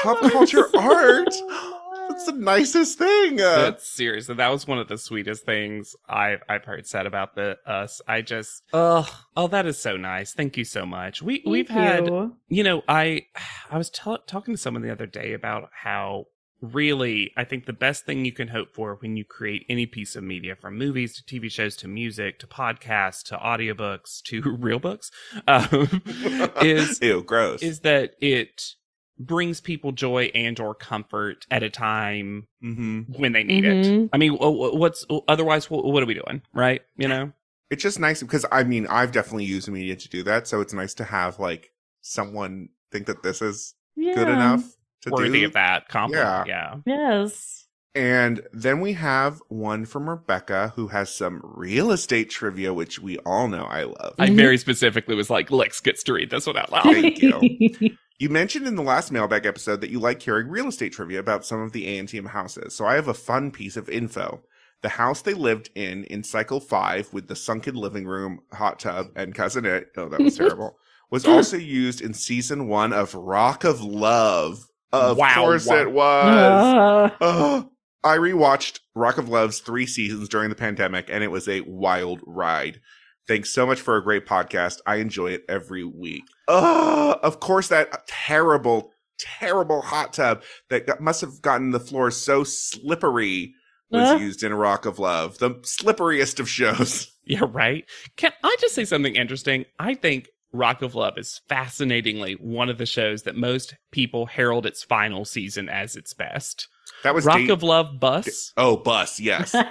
pop culture art. That's That's the nicest thing. That's seriously, that was one of the sweetest things I've I've heard said about the us. I just, oh, oh, that is so nice. Thank you so much. We we've Thank had, you. you know, I I was t- talking to someone the other day about how really I think the best thing you can hope for when you create any piece of media, from movies to TV shows to music to podcasts to audiobooks to [laughs] real books, um, [laughs] is Ew, gross. is that it brings people joy and or comfort at a time hmm when they need it. Mhm. I mean, wh- wh- what's otherwise? What are we doing, right? You know, It's just nice because I mean I've definitely used media to do that, so it's nice to have like someone think that this is Yeah. good enough to worthy do. of that compliment. Yeah. yeah. Yes. And then we have one from Rebecca who has some real estate trivia, which we all know I love. I Mhm. very specifically was like, Lex gets to read this one out loud. Thank you. [laughs] You mentioned in the last mailbag episode that you like hearing real estate trivia about some of the ANTM houses. So I have a fun piece of info. The house they lived in in cycle five with the sunken living room, hot tub, and cousinette, oh, that was [laughs] terrible, was also used in season one of Rock of Love. Of Wow. course it was. Uh, [laughs] [gasps] I rewatched Rock of Love's three seasons during the pandemic, and it was a wild ride. Thanks so much for a great podcast. I enjoy it every week. [gasps] Oh, of course, that terrible, terrible hot tub that got, must have gotten the floor so slippery was Uh. used in Rock of Love, the slipperiest of shows. Yeah, right. Can I just say something interesting? I think Rock of Love is fascinatingly one of the shows that most people herald its final season as its best. That was Rock date- of Love Bus. Oh, bus, yes. [laughs]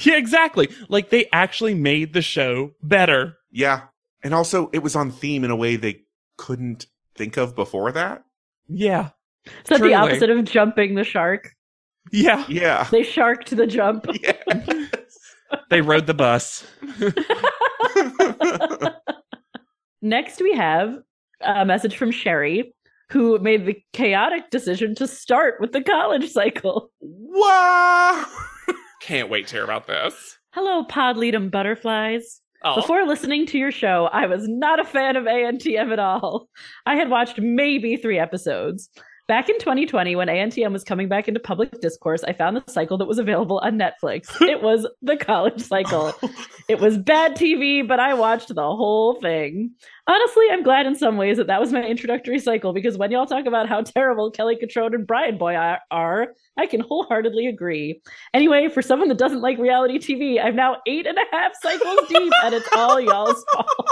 Yeah, exactly. Like they actually made the show better. yeah. And also, it was on theme in a way they couldn't think of before that. Yeah. Is that Truly. the opposite of jumping the shark? Yeah. Yeah. They sharked the jump. [laughs] yeah. They rode the bus. [laughs] Next, we have a message from Sherry, who made the chaotic decision to start with the college cycle. wow. [laughs] Can't wait to hear about this. Hello, Pod Ledom butterflies. Oh, Before listening to your show, I was not a fan of ANTM at all. I had watched maybe three episodes. Back in 2020, when ANTM was coming back into public discourse, I found the cycle that was available on Netflix. [laughs] It was the college cycle. Oh. It was bad TV, but I watched the whole thing. Honestly, I'm glad in some ways that that was my introductory cycle because when y'all talk about how terrible Kelly Cutrone and Bryanboy are, are, I can wholeheartedly agree. Anyway, for someone that doesn't like reality TV, I'm now eight and a half cycles deep, and it's all y'all's [laughs] fault.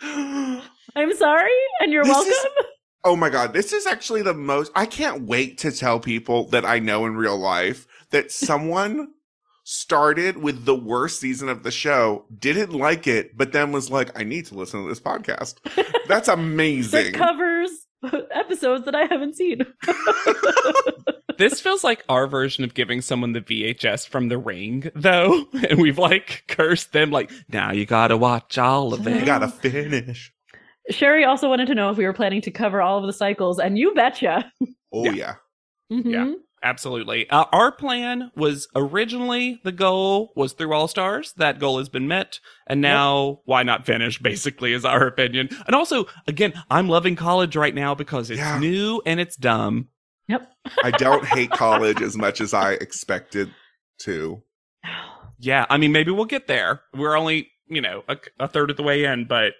[laughs] I'm sorry, and you're This welcome. is- oh my god, this is actually the most. I can't wait to tell people that I know in real life that [laughs] someone started with the worst season of the show, didn't like it, but then was like, I need to listen to this podcast. [laughs] That's that amazing. covers [laughs] episodes that I haven't seen. this feels like our version of giving someone the VHS from The Ring, though, and we've like cursed them. Like now you gotta watch all of it. you gotta finish. Sherry also wanted to know if we were planning to cover all of the cycles, and you betcha. Oh Yeah. yeah. Mhm. Yeah. Absolutely. Uh, our plan was originally the goal was through All Stars. That goal has been met. And now, why not finish, [laughs] basically, is our opinion. And also, again, I'm loving college right now because it's Yeah. new and it's dumb. Yep. I don't hate college as much as I expected to. Yeah. I mean, maybe we'll get there. We're only, you know, a, a third of the way in, but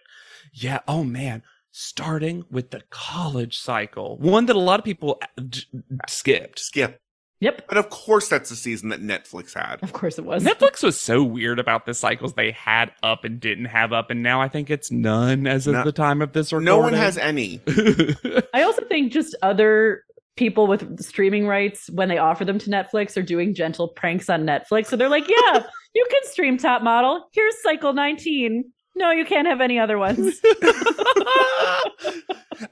yeah. Oh, man. Starting with the college cycle, one that a lot of people uh, d- skipped. Skip. Yep. But of course that's the season that Netflix had. Of course it was. [laughs] Netflix was so weird about the cycles they had up and didn't have up, and now I think it's none as of No- the time of this recording. No one has any. [laughs] I also think just other people with streaming rights, when they offer them to Netflix, are doing gentle pranks on Netflix. So they're like, yeah, [laughs] you can stream Top Model. Here's Cycle 19. No, you can't have any other ones. [laughs] [laughs]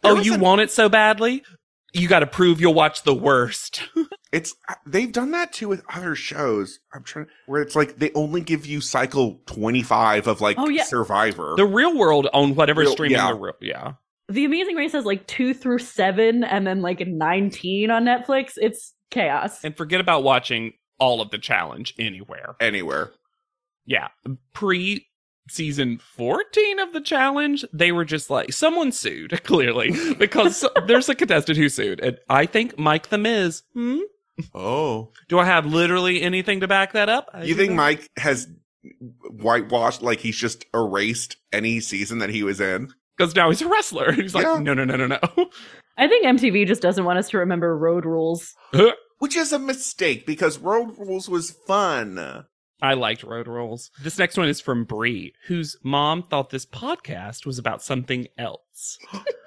oh, you an- want it so badly? You got to prove you'll watch the worst. [laughs] It's uh, they've done that too with other shows. I'm trying where it's like they only give you cycle 25 of like Oh, yeah. Survivor. the real world on whatever Real- streaming yeah. the real, yeah. the Amazing Race has like two through seven and then like 19 on Netflix. It's chaos. And forget about watching all of the challenge anywhere. Anywhere. Yeah, pre season 14 of the challenge, they were just like, someone sued, [laughs] clearly, because [laughs] there's a contestant who sued. And I think Mike the Miz. Hmm? Oh. Do I have literally anything to back that up? I You think not. Mike has whitewashed, like he's just erased any season that he was in? Because now he's a wrestler. [laughs] He's like, Yeah. no, no, no, no, no. I think MTV just doesn't want us to remember road rules. Which is a mistake because Road Rules was fun. I liked Road Rules. This next one is from Bree, whose mom thought this podcast was about something else. [laughs]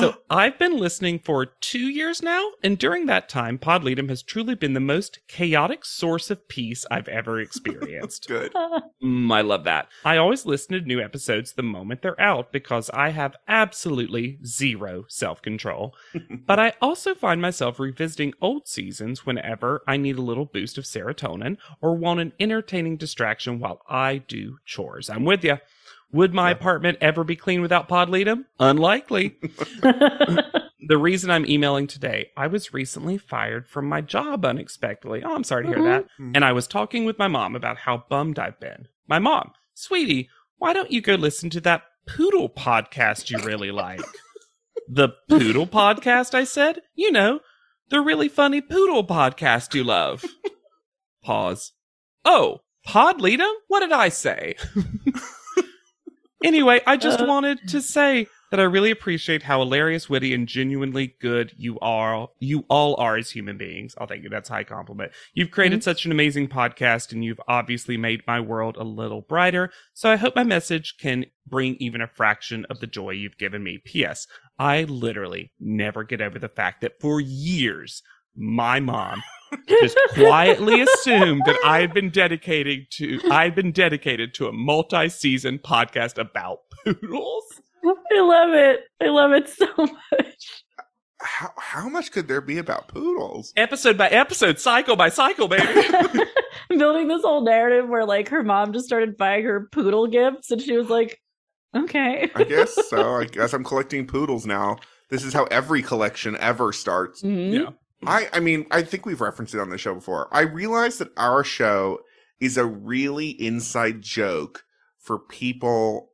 so [gasps] I've been listening for two years now, and during that time, Pod Ledom has truly been the most chaotic source of peace I've ever [laughs] experienced. Good. [laughs] Mm, I love that. I always listen to new episodes the moment they're out because I have absolutely zero self control. [laughs] but I also find myself revisiting old seasons whenever I need a little boost of serotonin or want an entertaining distraction while I do chores. I'm with you. Would my Yeah. apartment ever be clean without Pod Ledom? Unlikely. [laughs] The reason I'm emailing today, I was recently fired from my job unexpectedly. Oh, I'm sorry to hear Mhm. that. Mhm. And I was talking with my mom about how bummed I've been. My mom, sweetie, why don't you go listen to that poodle podcast you really like? [laughs] the poodle podcast, I said. You know, the really funny poodle podcast you love. [laughs] Pause. Oh, Podleadum? What did I say? Anyway, I just Uh. wanted to say that I really appreciate how hilarious, witty, and genuinely good you are. You all are as human beings. I'll thank you. That's a high compliment. You've created such an amazing podcast, and you've obviously made my world a little brighter. So I hope my message can bring even a fraction of the joy you've given me. P.S. I literally never get over the fact that for years, my mom just quietly [laughs] assumed that I had been dedicating to I had been dedicated to a multi-season podcast about poodles. I love it. I love it so much. How, how much could there be about poodles? Episode by episode, cycle by cycle, baby. [laughs] Building this whole narrative where like her mom just started buying her poodle gifts and she was like, okay. I guess so. I guess I'm collecting poodles now. This is how every collection ever starts. Mhm. yeah. I I mean, I think we've referenced it on the show before. I realize that our show is a really inside joke for people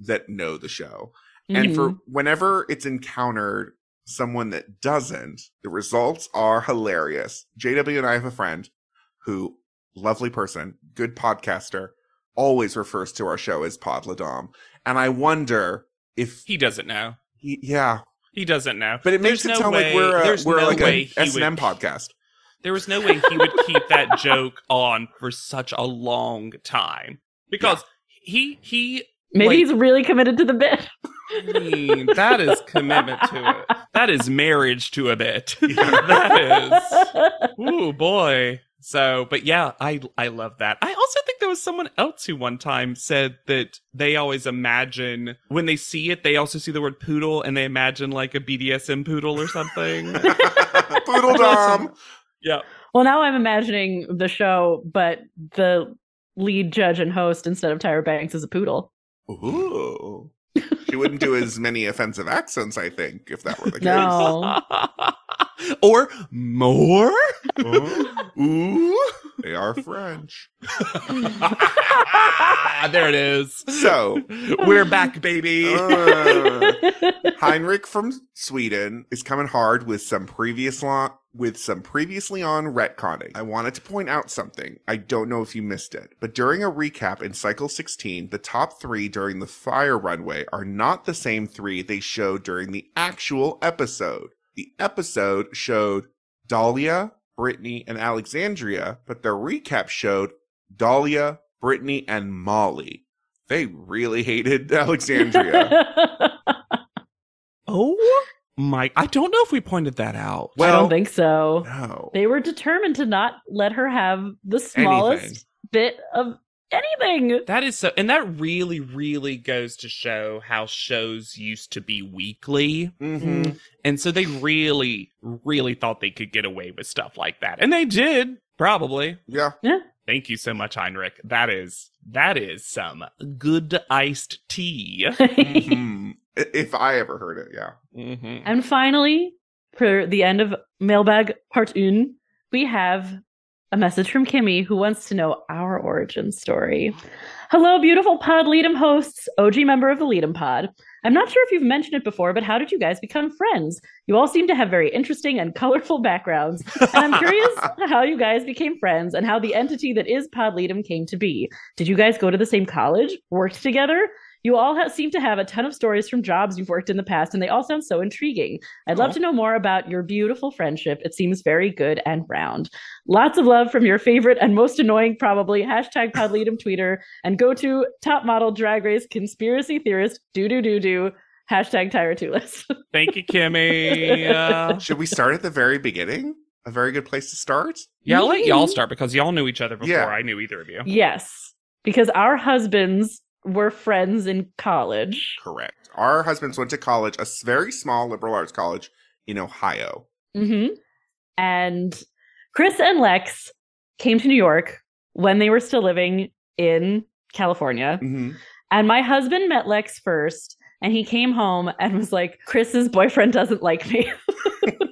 that know the show. And for Mhm. whenever it's encountered someone that doesn't, the results are hilarious. JW and I have a friend who, lovely person, good podcaster, always refers to our show as Podladom. And I wonder if He doesn't know. he, yeah, He doesn't know. but it makes There's it no sound way- like we're a, there's we're no like way a he S and M would- podcast. There was no way he would keep that [laughs] joke on for such a long time because he he Maybe like, he's really committed to the bit. I mean, that is commitment to it. That is marriage to a bit. Yeah. [laughs] that is. [laughs] Ooh boy. So, but yeah, I I love that. I also think there was someone else who one time said that they always imagine when they see it, they also see the word poodle and they imagine like a BDSM poodle or something. [laughs] Poodle Dom. yeah. well, now I'm imagining the show, but the lead judge and host instead of Tyra Banks is a poodle. Ooh. She wouldn't do as many offensive accents, I think, if that were the case. No. [laughs] or more. Ooh. Ooh. They are French. [laughs] there it is. So, We're back, baby. uh, Heinrich from Sweden is coming hard with some previous lo- with some previously on retconning. I wanted to point out something. I don't know if you missed it, but during a recap in Cycle 16, the top three during the fire runway are not the same three they showed during the actual episode. The episode showed Dahlia, Brittany, and Alexandria, but the recap showed Dahlia, Brittany, and Molly. They really hated [laughs] Alexandria. [laughs] oh my! I don't know if we pointed that out. I don't think so. no. They were determined to not let her have the smallest Anything. bit of anything. That is so, and that really, really goes to show how shows used to be weekly. hmm And so they really, really thought they could get away with stuff like that. And they did, probably. Yeah. Yeah. Thank you so much, Heinrich. That is, that is some good iced tea. [laughs] Mhm. If I ever heard it, yeah. hmm and finally, for the end of mailbag part un, we have a message from Kimmy who wants to know our origin story. Hello, beautiful Pod Ledom hosts, OG member of the Ledom Pod. I'm not sure if you've mentioned it before, but how did you guys become friends? You all seem to have very interesting and colorful backgrounds, and I'm curious [laughs] how you guys became friends and how the entity that is Pod Ledom came to be. Did you guys go to the same college? Worked together? You all have, seem to have a ton of stories from jobs you've worked in the past, and they all sound so intriguing. I'd love Aw. to know more about your beautiful friendship. It seems very good and round. Lots of love from your favorite and most annoying, probably hashtag Pod Ledom tweeter and go to top model drag race conspiracy theorist do do do do hashtag Tyratulus. [laughs] Thank you, Kimmy. Uh, Should we start at the very beginning? A very good place to start. yeah, I'll let y'all start because y'all knew each other before Yeah. I knew either of you. yes, because our husbands were friends in college. Correct. Our husbands went to college, a very small liberal arts college in Ohio. hmm And Chris and Lex came to New York when they were still living in California. hmm And my husband met Lex first, and he came home and was like, Chris's boyfriend doesn't like me. [laughs]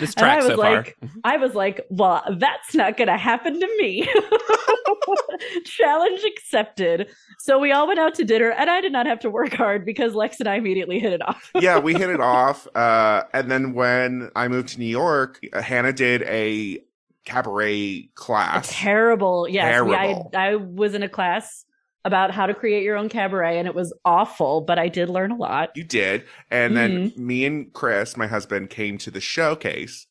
This And I track was so far. like, I was like, well, that's not going to happen to me. [laughs] Challenge accepted. So we all went out to dinner, and I did not have to work hard because Lex and I immediately hit it off. yeah, we hit it [laughs] off. Uh, and then when I moved to New York, uh, Hannah did a cabaret A class. terrible. Yes, we- I, I was in a class about how to create your own cabaret, and it was awful, but I did learn a lot. you did. And then Mm-hmm. me and Chris, my husband, came to the showcase.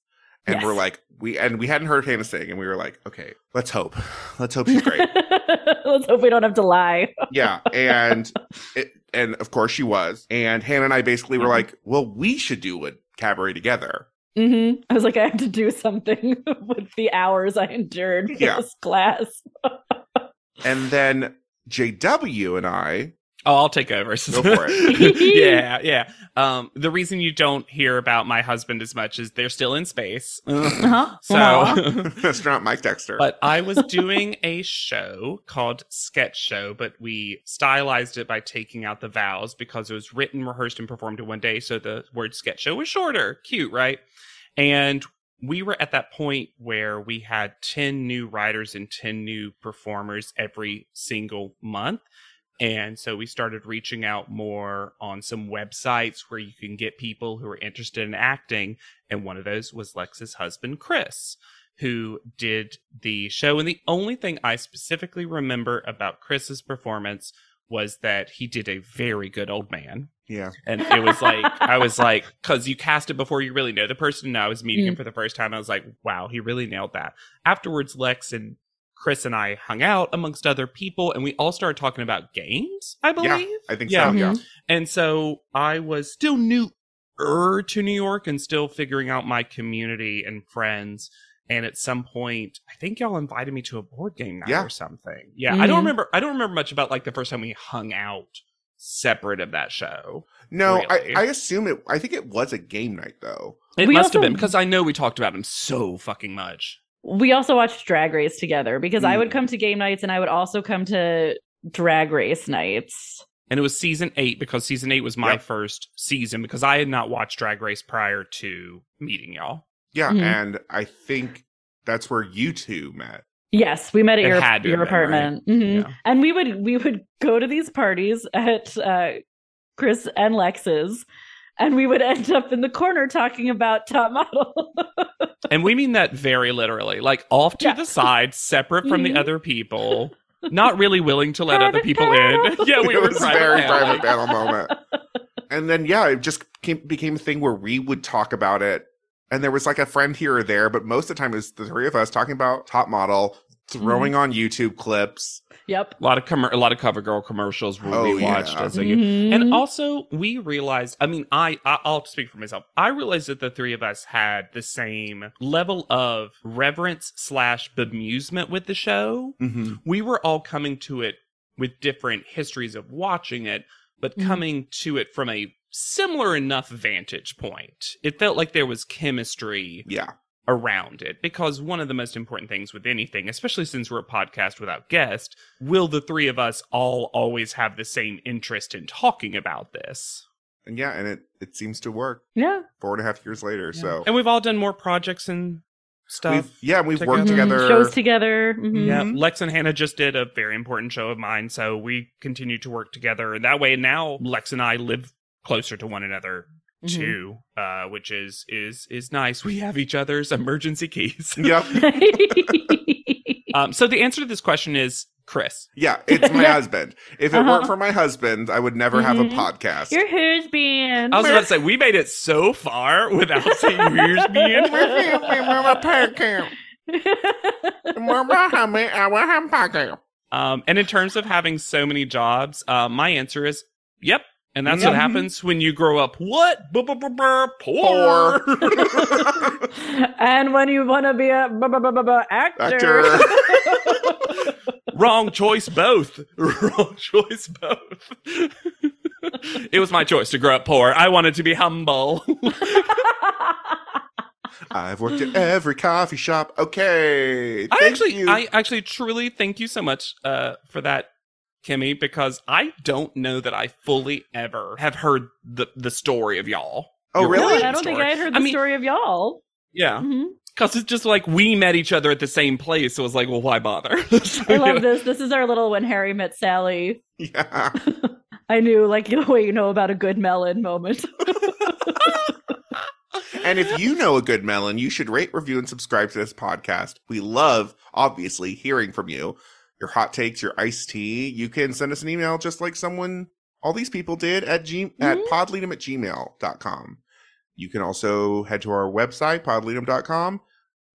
And Yes. we're like, we and we hadn't heard Hannah sing, and we were like, okay, let's hope. Let's hope she's great. [laughs] Let's hope we don't have to lie. yeah. And [laughs] it, and of course she was. And Hannah and I basically were Mhm. like, well, we should do a cabaret together. hmm I was like, I have to do something [laughs] with the hours I endured for Yeah. this class. And then JW and I, Oh, I'll take over. Go for it. [laughs] yeah, yeah. Um, the reason you don't hear about my husband as much is they're still in space. [laughs] Uh-huh. So, astronaut [laughs] Mike Dexter. but I was doing a show called Sketch Show, but we stylized it by taking out the vowels because it was written, rehearsed, and performed in one day. So the word sketch show was shorter. Cute, right? And we were at that point where we had 10 new writers and 10 new performers every single month. And so we started reaching out more on some websites where you can get people who are interested in acting. And one of those was Lex's husband, Chris, who did the show. And the only thing I specifically remember about Chris's performance was that he did a very good old man. yeah. And it was like, I was like, because you cast it before you really know the person. And I was meeting him Mm. for the first time. I was like, wow, he really nailed that. Afterwards, Lex and Chris and I hung out amongst other people and we all started talking about games, I believe. Yeah, I think Yeah. so. Yeah. And so I was still new to New York and still figuring out my community and friends. And at some point, I think y'all invited me to a board game night Yeah. or something. Yeah, I don't Mhm. remember. I don't remember much about like the first time we hung out separate of that show. No, Really? I, I assume it. I think it was a game night though. It We must also- have been because I know we talked about him so fucking much. We also watched Drag Race together because I would Mm. come to game nights and I would also come to Drag Race nights. And it was season eight because season eight was my Yep. first season because I had not watched Drag Race prior to meeting y'all. Yeah, Mhm. and I think that's where you two met. Yes, we met at It your, had your have been, right? apartment. Mhm. Yeah. And we would we would go to these parties at uh, Chris and Lex's, and we would end up in the corner talking about top model. [laughs] And we mean that very literally, like off to Yeah. the side, separate from Mhm. the other people, not really willing to let other Private people in. [laughs] yeah, [laughs] we it were was private very panel. private panel moment. And then yeah, it just came, became a thing where we would talk about it, and there was like a friend here or there, but most of the time it was the three of us talking about top model, throwing on YouTube clips. yep. A lot of com- a lot of CoverGirl commercials were Oh, we watched yeah. as a Mhm. And also, we realized, I mean, I, I, I'll speak for myself. I realized that the three of us had the same level of reverence slash bemusement with the show. Mm-hmm. We were all coming to it with different histories of watching it, but Mhm. coming to it from a similar enough vantage point. It felt like there was chemistry Yeah, around it because one of the most important things with anything, especially since we're a podcast without guest, will the three of us all always have the same interest in talking about this? and yeah, and it it seems to work Yeah. four and a half years later. So and we've all done more projects and stuff. We've, yeah, we've worked together. together. Shows together. Mhm. Yeah, Mhm. Lex and Hannah just did a very important show of mine, so we continue to work together. And that way, now Lex and I live closer to one another Mhm. too, uh, which is is is nice. We have each other's emergency keys. [laughs] Yep. [laughs] um, so the answer to this question is Chris. Yeah, it's my Yeah. [laughs] husband. If it Uh-huh. weren't for my husband, I would never have a Mhm. podcast. Your husband. I was about to say we made it so far without saying yours being. Um, and in terms of having so many jobs, uh, my answer is yep. And that's what Mhm. happens when you grow up. What? Poor. [laughs] and when you want to be a actor. Actor. [laughs] Wrong choice, both. [laughs] Wrong choice, both. it was my choice to grow up poor. I wanted to be humble. I've worked at every coffee shop. Okay. I thank actually, you. I actually truly thank you so much uh, for that, Kimmy, because I don't know that I fully ever have heard the the story of y'all. Oh, Your really? No, I don't think. I had heard I the mean- story of y'all. Yeah, Mhm. because it's just like we met each other at the same place. So it was like, well, why bother? [laughs] I love this. This is our little when Harry met Sally. yeah. [laughs] I knew, like, the way you know about a good melon moment. [laughs] And if you know a good melon, you should rate, review, and subscribe to this podcast. We love, obviously, hearing from you. Your hot takes, your iced tea. You can send us an email just like someone, all these people did at g at Mhm. podledom at gmail.com. You can also head to our website, podledom.com.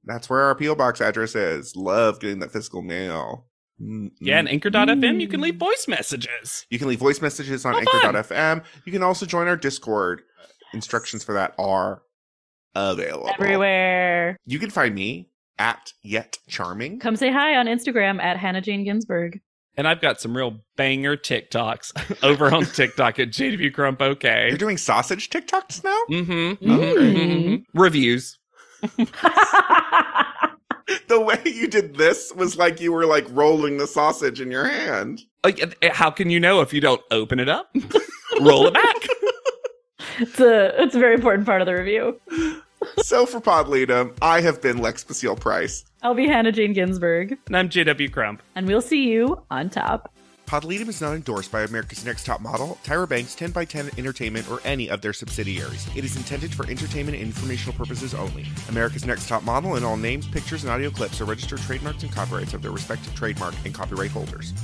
That's where our P.O. Box address is. Love getting that physical mail. Mm, yeah, and. Anchor.fm, you can leave voice messages. You can leave voice messages on Oh, anchor.fm. You can also join our Discord. Instructions for that are available. Everywhere. You can find me at Yet Charming. Come say hi on Instagram at Hannah Jane Ginsburg. And I've got some real banger TikToks [laughs] over on [laughs] TikTok at JW Crump OK. You're doing sausage TikToks now? Mm-hmm. Mm. Reviews. [laughs] The way you did this was like you were like rolling the sausage in your hand. Like, uh, how can you know if you don't open it up, roll it back? it's a it's a very important part of the review. So for Pod Ledom, I have been Lex Basile Price. I'll be Hannah Jane Ginsburg, And I'm JW Crump. and we'll see you on top. Pod Ledom is not endorsed by America's Next Top Model, Tyra Banks, 10x10 Entertainment, or any of their subsidiaries. It is intended for entertainment and informational purposes only. America's Next Top Model and all names, pictures, and audio clips are registered trademarks and copyrights of their respective trademark and copyright holders.